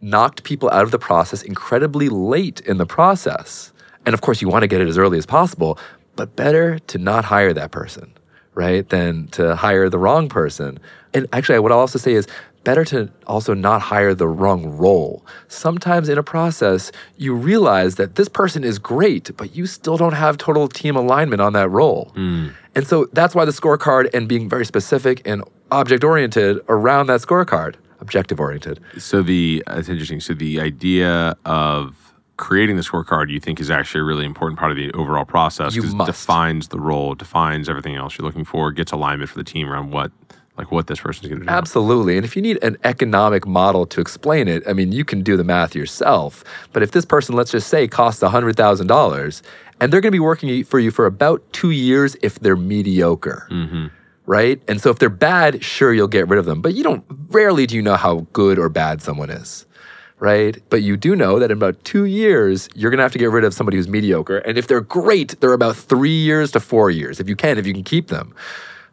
knocked people out of the process incredibly late in the process. And of course, you want to get it as early as possible, but better to not hire that person, right, than to hire the wrong person. And actually, what I'll also say is better to also not hire the wrong role. Sometimes in a process, you realize that this person is great, but you still don't have total team alignment on that role. Hmm. And so that's why the scorecard and being very specific and object oriented around that scorecard, objective oriented. So the, uh, it's interesting. So the idea of creating the scorecard you think is actually a really important part of the overall process because it defines the role, defines everything else you're looking for, gets alignment for the team around what, like what this person's going to do. Absolutely. And if you need an economic model to explain it, I mean, you can do the math yourself. But if this person, let's just say, costs $100,000 and they're going to be working for you for about two years if they're mediocre. Mm-hmm. Right? And so if they're bad, sure, you'll get rid of them. But you don't, rarely do you know how good or bad someone is. Right? But you do know that in about two years, you're going to have to get rid of somebody who's mediocre. And if they're great, they're about three years to four years, if you can, if you can keep them.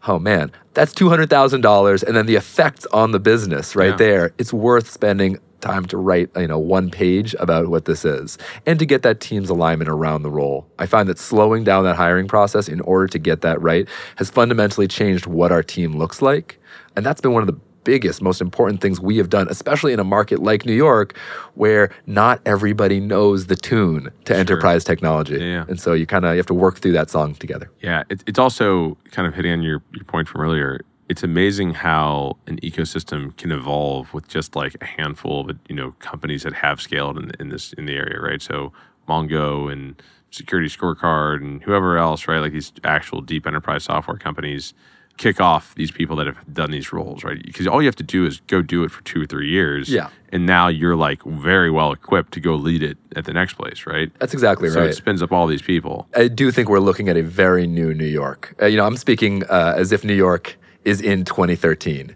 Oh man, that's $200,000. And then the effects on the business right Yeah. there, it's worth spending time to write, you know, one page about what this is and to get that team's alignment around the role. I find that slowing down that hiring process in order to get that right has fundamentally changed what our team looks like. And that's been one of the biggest, most important things we have done, especially in a market like New York, where not everybody knows the tune to enterprise technology. Yeah, yeah. And so you kind of have to work through that song together. Yeah, it, it's also kind of hitting on your, your point from earlier. It's amazing how an ecosystem can evolve with just like a handful of you know companies that have scaled in, in this in the area, right? So Mongo and Security Scorecard and whoever else, right? Like these actual deep enterprise software companies. Kick off these people that have done these roles, right? Because all you have to do is go do it for two or three years. Yeah. And now you're like very well equipped to go lead it at the next place, right? That's exactly so right. So it spins up all these people. I do think we're looking at a very new New York. Uh, you know, I'm speaking uh, as if New York is in 2013.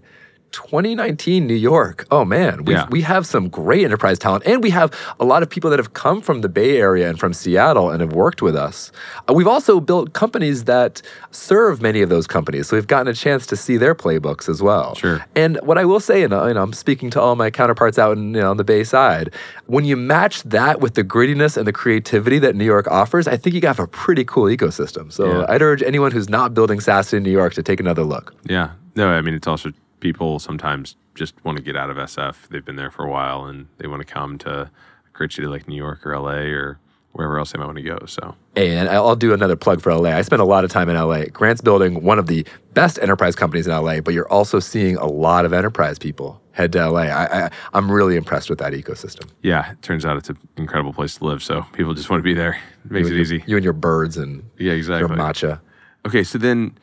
2019 New York. Oh man, we Yeah. we have some great enterprise talent, and we have a lot of people that have come from the Bay Area and from Seattle and have worked with us. Uh, we've also built companies that serve many of those companies, so we've gotten a chance to see their playbooks as well. Sure. And what I will say, and uh, you know, I'm speaking to all my counterparts out in, you know, on the Bay Side, when you match that with the grittiness and the creativity that New York offers, I think you have a pretty cool ecosystem. So Yeah. I'd urge anyone who's not building SaaS in New York to take another look. Yeah. No, I mean, it's also people sometimes just want to get out of SF. They've been there for a while and they want to come to a great city like New York or LA or wherever else they might want to go. So, And I'll do another plug for LA. I spent a lot of time in LA. Grant's building one of the best enterprise companies in LA, but you're also seeing a lot of enterprise people head to LA. I, I, I'm really impressed with that ecosystem. yeah, it turns out it's an incredible place to live. So, people just want to be there. It makes it You- easy. You and your birds and Yeah, exactly. your matcha. Okay, so then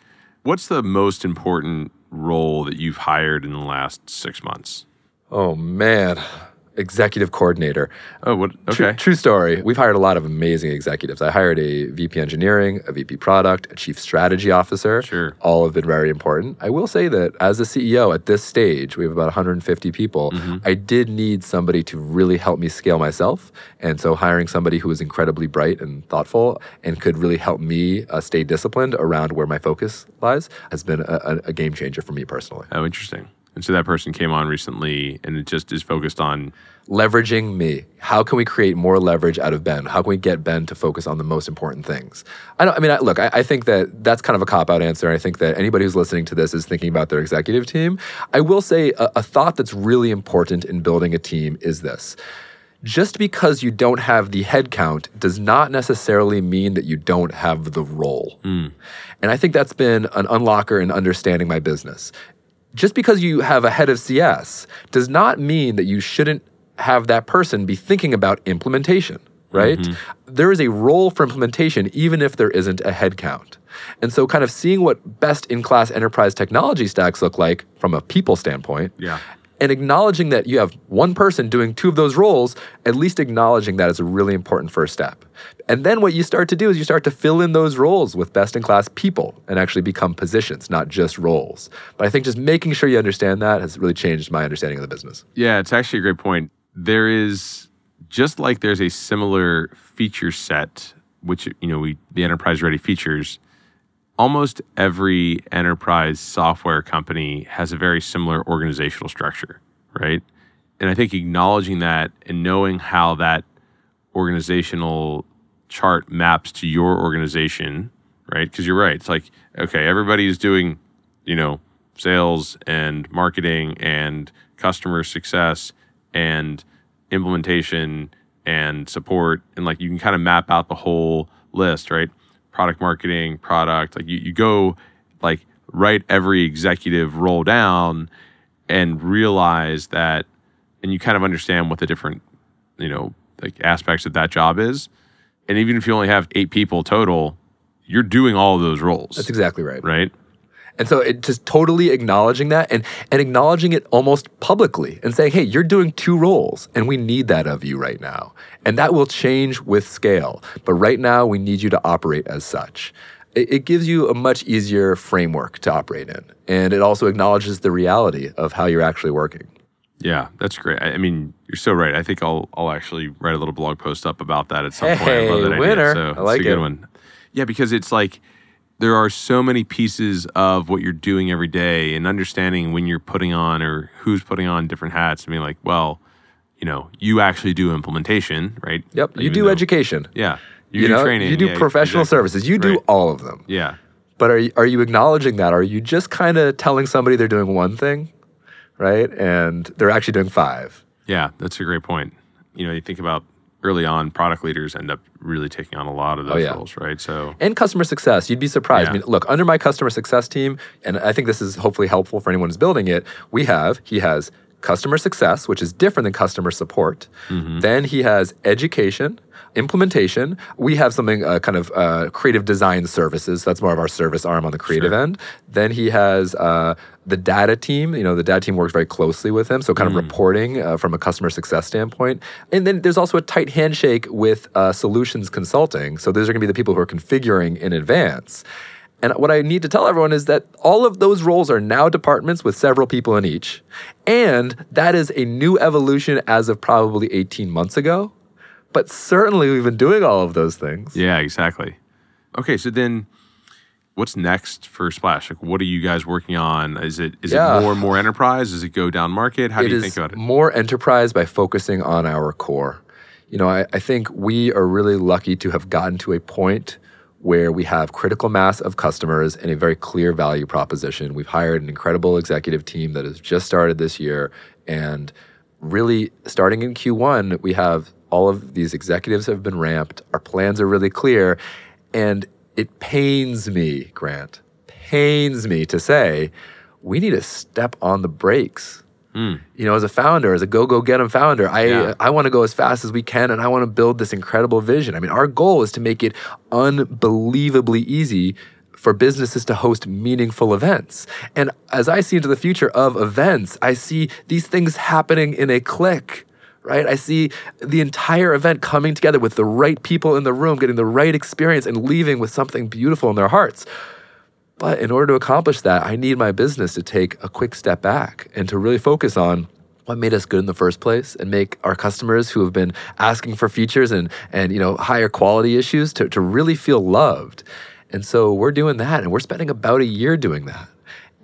what's the most important role that you've hired in the last six months? Oh man, executive coordinator. Oh, what? True, Okay. true story. We've hired a lot of amazing executives. I hired a VP engineering, a VP product, a chief strategy officer. Sure. All have been very important. I will say that as a CEO at this stage, we have about 150 people. Mm-hmm. I did need somebody to really help me scale myself. And so hiring somebody who was incredibly bright and thoughtful and could really help me uh, stay disciplined around where my focus lies has been a, a game changer for me personally. Oh, interesting. And so that person came on recently and it just is focused on leveraging me. How can we create more leverage out of Ben? How can we get Ben to focus on the most important things? I don't. I mean, I, look, I, I think that that's kind of a cop out answer. I think that anybody who's listening to this is thinking about their executive team. I will say a, a thought that's really important in building a team is this. Just because you don't have the headcount does not necessarily mean that you don't have the role. Hmm. And I think that's been an unlocker in understanding my business just because you have a head of CS does not mean that you shouldn't have that person be thinking about implementation, right? Mm-hmm. There is a role for implementation even if there isn't a headcount. And so, kind of seeing what best in class enterprise technology stacks look like from a people standpoint. Yeah. And acknowledging that you have one person doing two of those roles, at least acknowledging that is a really important first step. And then what you start to do is you start to fill in those roles with best in class people and actually become positions, not just roles. But I think just making sure you understand that has really changed my understanding of the business. Yeah, it's actually a great point. There is just like there's a similar feature set, which you know we the enterprise ready features. Almost every enterprise software company has a very similar organizational structure, right? And I think acknowledging that and knowing how that organizational chart maps to your organization, right? Because you're right. It's like, okay, everybody's doing, you know, sales and marketing and customer success and implementation and support. And like you can kind of map out the whole list, right? Product marketing, product. Like you, you go like write every executive roll down and realize that and you kind of understand what the different, you know, like aspects of that job is. And even if you only have eight people total, you're doing all of those roles. That's exactly right. right? And so it just totally acknowledging that and, and acknowledging it almost publicly and saying, hey, you're doing two roles and we need that of you right now. And that will change with scale. But right now, we need you to operate as such. It, it gives you a much easier framework to operate in. And it also acknowledges the reality of how you're actually working. Yeah, that's great. I I mean, you're so right. I think I'll I'll actually write a little blog post up about that at some point. I love Hey, that idea. winner. So I it's like a good it. one. Yeah, because it's like there are so many pieces of what you're doing every day and understanding when you're putting on or who's putting on different hats. I mean, like, well, you know, you actually do implementation, right? Yep. You Even do though- education. Yeah. You, You, do know, training. you do yeah, professional exactly. services. You do Right. all of them. Yeah. But are you, are you acknowledging that? Are you just kind of telling somebody they're doing one thing, right? And they're actually doing five. Yeah, that's a great point. You know, you think about early on, product leaders end up really taking on a lot of oh, those Oh, yeah. roles, right? So and customer success. You'd be surprised. Yeah. I mean, look, under my customer success team, and I think this is hopefully helpful for anyone who's building it, we have, he has customer success, which is different than customer support. Mm-hmm. Then he has education, implementation. We have something uh, kind of uh, creative design services. That's more of our service arm on the creative end. Then he has uh, the data team. You know, the data team works very closely with him, so kind of reporting uh, from a customer success standpoint. And then there's also a tight handshake with uh, solutions consulting. So those are going to be the people who are configuring in advance. And what I need to tell everyone is that all of those roles are now departments with several people in each. And that is a new evolution as of probably 18 months ago. But certainly we've been doing all of those things. Yeah, exactly. Okay, so then what's next for Splash? Like what are you guys working on? Is it is Yeah. it more and more enterprise? Does it go down market? How do you is think about it? more enterprise by focusing on our core. You know, I, I think we are really lucky to have gotten to a point where we have critical mass of customers and a very clear value proposition. We've hired an incredible executive team that has just started this year. And really, starting in Q1, we have all of these executives have been ramped. Our plans are really clear. And it pains me, Grant, pains me to say we need to step on the brakes hmm. you know, as a founder, as a go go get 'em founder, I Yeah. I want to go as fast as we can, and I want to build this incredible vision. I mean, our goal is to make it unbelievably easy for businesses to host meaningful events. And as I see into the future of events, I see these things happening in a click. Right? I see the entire event coming together with the right people in the room, getting the right experience, and leaving with something beautiful in their hearts. But in order to accomplish that, I need my business to take a quick step back and to really focus on what made us good in the first place and make our customers who have been asking for features and, and you know higher quality issues to, to really feel loved. And so we're doing that and we're spending about a year doing that.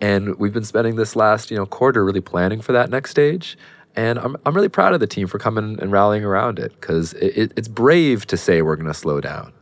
And we've been spending this last, you know, quarter really planning for that next stage. And I'm, I'm really proud of the team for coming and rallying around it because it, it, it's brave to say we're going to slow down.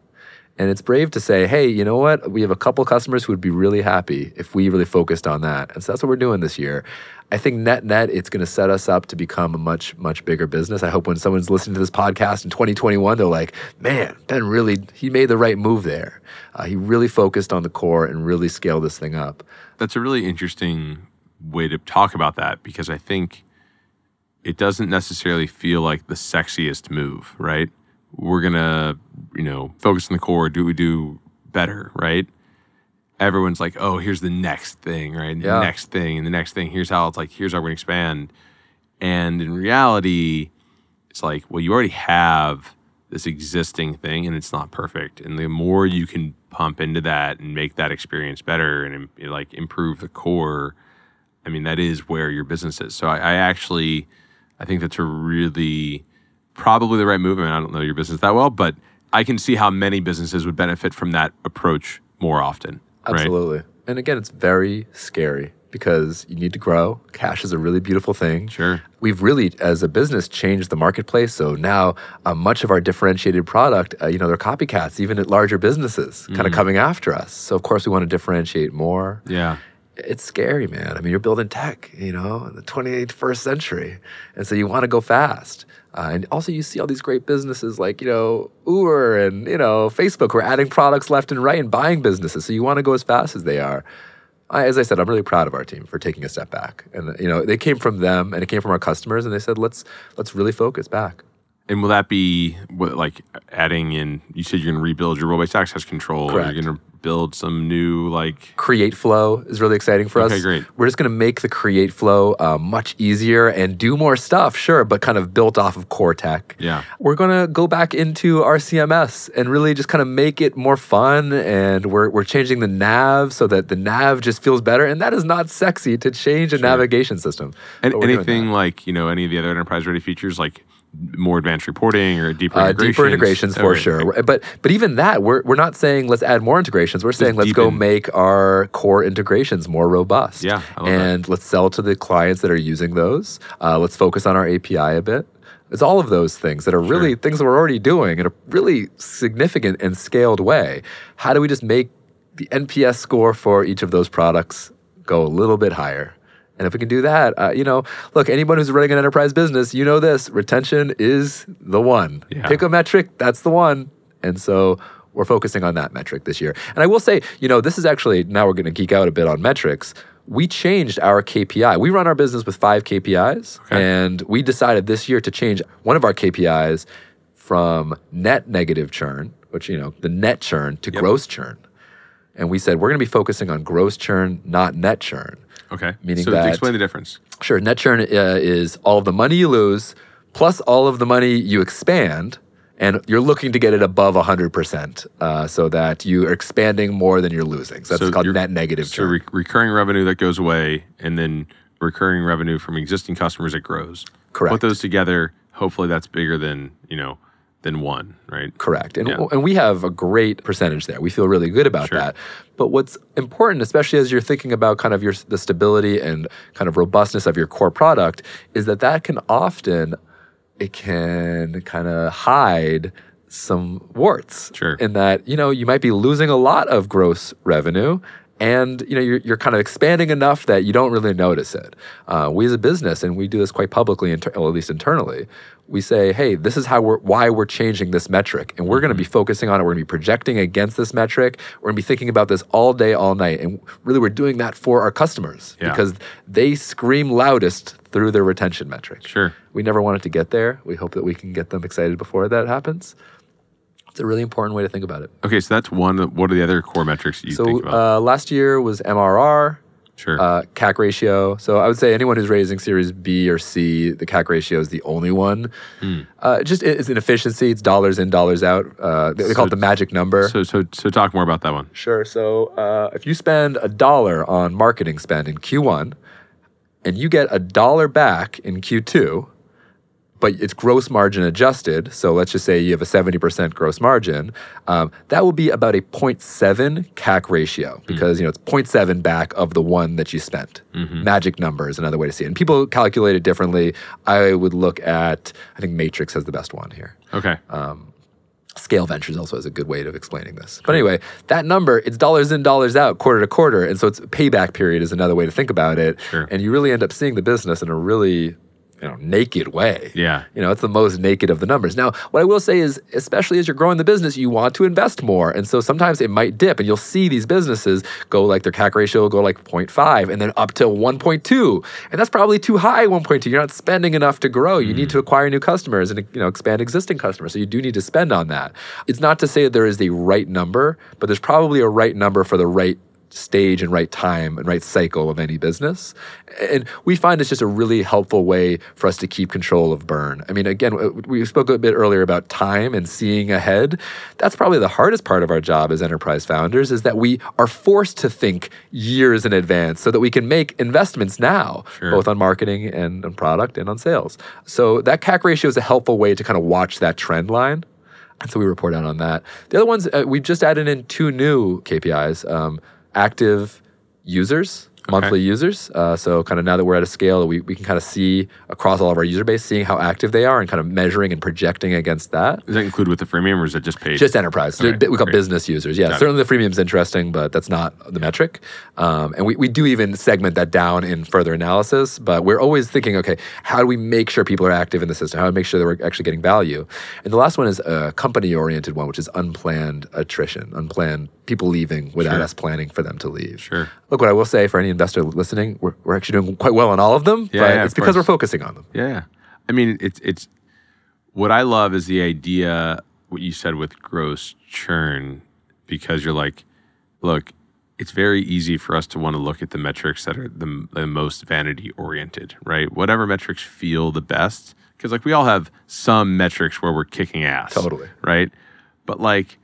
And it's brave to say, hey, you know what? We have a couple customers who would be really happy if we really focused on that. And so that's what we're doing this year. I think net net, it's going to set us up to become a much, much bigger business. I hope when someone's listening to this podcast in 2021, they're like, man, Ben really, he made the right move there. Uh, he really focused on the core and really scaled this thing up. That's a really interesting way to talk about that because I think it doesn't necessarily feel like the sexiest move, right? We're gonna, you know, focus on the core, do we do better, right? Everyone's like, oh, here's the next thing, right? Yeah. The next thing, and the next thing. Here's how it's like. Here's how we're gonna expand. And in reality, it's like, well, you already have this existing thing, and it's not perfect. And the more you can pump into that and make that experience better, and like improve the core, I mean, that is where your business is. So I, I actually, I think that's a really probably the right move. I mean, I don't know your business that well, but I can see how many businesses would benefit from that approach more often. right? Absolutely. And again, it's very scary because you need to grow. Cash is a really beautiful thing. Sure. We've really, as a business, changed the marketplace. So now, uh, much of our differentiated product, uh, you know, they're copycats, even at larger businesses, kind of coming after us. So of course, we want to differentiate more. Yeah. It's scary, man. I mean, you're building tech, you know, in the 21st century, and so you want to go fast. Uh, and also, you see all these great businesses like you know Uber and you know Facebook who are adding products left and right and buying businesses. So you want to go as fast as they are. I, as I said, I'm really proud of our team for taking a step back, and you know, they came from them and it came from our customers, and they said, let's let's really focus back. And will that be what, like adding in? You said you're going to rebuild your role-based access control. Or Correct. you're going to build some new like. Create Flow is really exciting for Okay, us. great. We're just going to make the Create Flow uh, much easier and do more stuff, sure, but kind of built off of core tech. Yeah. We're going to go back into our CMS and really just kind of make it more fun. And we're, we're changing the nav so that the nav just feels better. And that is not sexy to change a navigation system. And But we're doing anything like you know any of the other enterprise-ready features like more advanced reporting or deeper Uh, integrations. deeper integrations for Okay, sure, great. but but even that we're we're not saying let's add more integrations. We're saying let's go make our core integrations more robust. Yeah, love that. and let's sell to the clients that are using those. Uh, let's focus on our API a bit. It's all of those things that are really things that we're already doing in a really significant and scaled way. How do we just make the NPS score for each of those products go a little bit higher? And if we can do that, uh, you know, look, anyone who's running an enterprise business, you know this retention is the one. Yeah. Pick a metric, that's the one. And so we're focusing on that metric this year. And I will say, you know, this is actually, now we're going to geek out a bit on metrics. we changed our KPI. We run our business with five KPIs, and we decided this year to change one of our KPIs from net negative churn, which, you know, the net churn, to gross churn. And we said, we're going to be focusing on gross churn, not net churn. Okay. Meaning so that- explain the difference. Sure, net churn uh, is all of the money you lose plus all of the money you expand, and you're looking to get it above 100% uh, so that you are expanding more than you're losing. So that's So called net negative So churn. re- recurring revenue that goes away, and then recurring revenue from existing customers that grows. Correct. Put those together. Hopefully, that's bigger than you know than one, right? Correct. And, Yeah. and we have a great percentage there. We feel really good about Sure. that. But what's important, especially as you're thinking about kind of your the stability and kind of robustness of your core product, is that that can often it can kind of hide some warts. Sure. In that, you know, you might be losing a lot of gross revenue and you know you're, you're kind of expanding enough that you don't really notice it. Uh, we as a business, and we do this quite publicly, inter- well, at least internally, we say, "Hey, this is how we're why we're changing this metric, and we're going to be focusing on it. We're going to be projecting against this metric. We're going to be thinking about this all day, all night, and really, we're doing that for our customers Yeah. because they scream loudest through their retention metric. Sure. We never want it to get there. We hope that we can get them excited before that happens. It's a really important way to think about it. Okay, so that's one. What are the other core metrics you So think about? uh, last year was MRR, sure. uh, CAC ratio. So I would say anyone who's raising Series B or C, the CAC ratio is the only one. Hmm. Uh, just it's an efficiency. It's dollars in, dollars out. Uh, they, they call it the magic number. so so so talk more about that one. Sure. So uh, if you spend a dollar on marketing spend in Q1 and you get a dollar back in Q2, but it's gross margin adjusted, so let's just say you have a 70% gross margin, um, that will be about a 0.7 CAC ratio because you know it's 0.7 back of the one that you spent. Magic number is another way to see it. And people calculate it differently. I would look at, I think Matrix has the best one here. Okay. Uh, Scale Ventures also is a good way of explaining this. But anyway, that number, it's dollars in, dollars out, quarter to quarter. And so it's payback period is another way to think about it. Sure. And you really end up seeing the business in a really you know, naked way. Yeah. You know, it's the most naked of the numbers. Now, what I will say is, especially as you're growing the business, you want to invest more. And so sometimes it might dip and you'll see these businesses go like their CAC ratio will go like 0.5 and then up to 1.2. And that's probably too high, 1.2. You're not spending enough to grow. You need mm-hmm. to acquire new customers and you know expand existing customers. So you do need to spend on that. It's not to say that there is the right number, but there's probably a right number for the right stage and right time and right cycle of any business. And we find it's just a really helpful way for us to keep control of burn. I mean, again, we spoke a bit earlier about time and seeing ahead. That's probably the hardest part of our job as enterprise founders is that we are forced to think years in advance so that we can make investments now, Sure. both on marketing and on product and on sales. So that CAC ratio is a helpful way to kind of watch that trend line. And so we report out on that. The other ones, uh, we've just added in two new KPIs um, active users, monthly users. Uh, so, kind of now that we're at a scale that we, we can kind of see across all of our user base, seeing how active they are and kind of measuring and projecting against that. Does that include with the freemium, or is it just paid? Just enterprise. Okay, we call great. business users. Yeah, Got it. certainly the freemium's interesting, but that's not the metric. Um, and we, we do even segment that down in further analysis, but we're always thinking, okay, how do we make sure people are active in the system? How do we make sure that we're actually getting value? And the last one is a company oriented one, which is unplanned attrition, unplanned people leaving without Sure. us planning for them to leave. Sure. Look, what I will say for any investor listening, we're, we're actually doing quite well on all of them, Yeah, but yeah, it's because course. we're focusing on them. Yeah, yeah. I mean, it's it's what I love is the idea what you said with gross churn because you're like, look, it's very easy for us to want to look at the metrics that are the, the most vanity oriented, right? Whatever metrics feel the best, because like we all have some metrics where we're kicking ass, Totally. right? But like,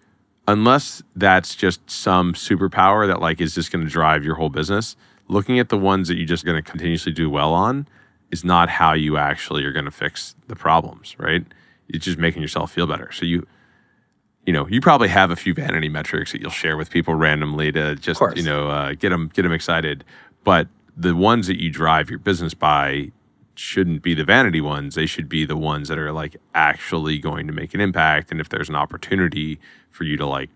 unless that's just some superpower that like is just going to drive your whole business, looking at the ones that you're just going to continuously do well on is not how you actually are going to fix the problems, right? It's just making yourself feel better. So you, you know, you probably have a few vanity metrics that you'll share with people randomly to just you know uh, get them get them excited. But the ones that you drive your business by shouldn't be the vanity ones. They should be the ones that are like actually going to make an impact. And if there's an opportunity for you to like,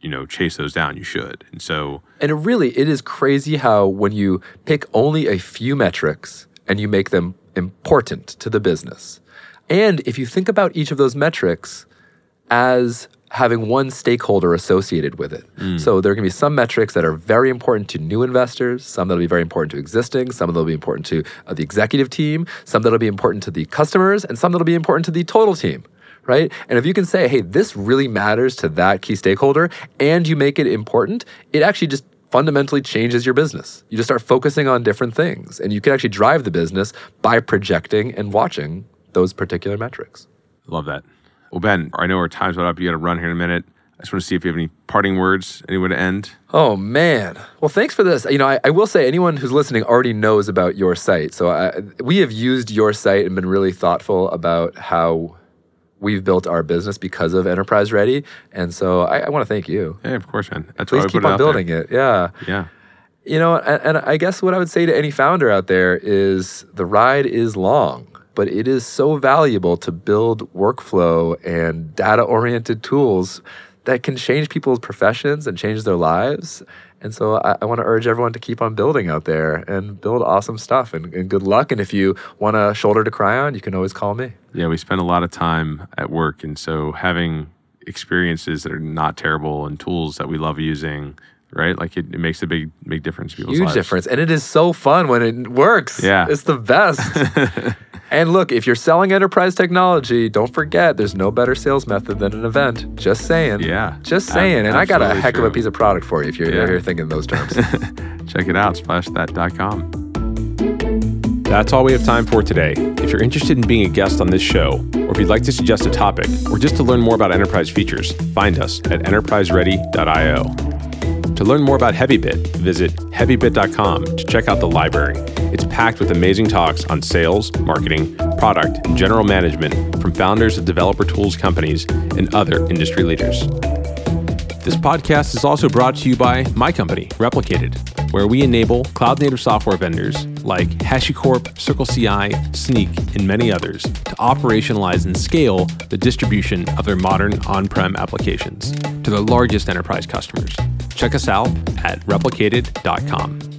you know, chase those down, you should. And so, And it really, it is crazy how when you pick only a few metrics and you make them important to the business, and if you think about each of those metrics as having one stakeholder associated with it. So there are going to be some metrics that are very important to new investors, some that'll be very important to existing, some that'll be important to uh, the executive team, some that'll be important to the customers, and some that'll be important to the total team. Right? And if you can say, hey, this really matters to that key stakeholder and you make it important, it actually just fundamentally changes your business. You just start focusing on different things and you can actually drive the business by projecting and watching those particular metrics. Love that. Well, Ben, I know our time's about up. You got to run here in a minute. I just want to see if you have any parting words, anywhere to end. Oh man! Well, thanks for this. You know, I, I will say anyone who's listening already knows about your site. So I, we have used your site and been really thoughtful about how we've built our business because of Enterprise Ready. And so I, I want to thank you. Hey, of course, man. That's Please keep on building there. it. Yeah. Yeah. You know, and, and I guess what I would say to any founder out there is the ride is long, but it is so valuable to build workflow and data oriented tools that can change people's professions and change their lives. And so I, I want to urge everyone to keep on building out there and build awesome stuff. And, and good luck. And if you want a shoulder to cry on, you can always call me. Yeah, we spend a lot of time at work, and so having experiences that are not terrible and tools that we love using, right? Like it, it makes a big, big difference Huge lives. difference. And it is so fun when it works. Yeah. It's the best. and look, if you're selling enterprise technology, don't forget there's no better sales method than an event. Just saying. Yeah. Just saying. and I got a heck of a piece of product for you if you're, Yeah. if you're thinking those terms. Check it out, splashthat.com. That's all we have time for today. If you're interested in being a guest on this show, or if you'd like to suggest a topic, or just to learn more about enterprise features, find us at enterpriseready.io. To learn more about HeavyBit, visit heavybit.com to check out the library. It's packed with amazing talks on sales, marketing, product, and general management from founders of developer tools companies and other industry leaders. This podcast is also brought to you by my company, Replicated, where we enable cloud native software vendors like HashiCorp, CircleCI, Snyk, and many others to operationalize and scale the distribution of their modern on prem applications to their largest enterprise customers. Check us out at replicated.com.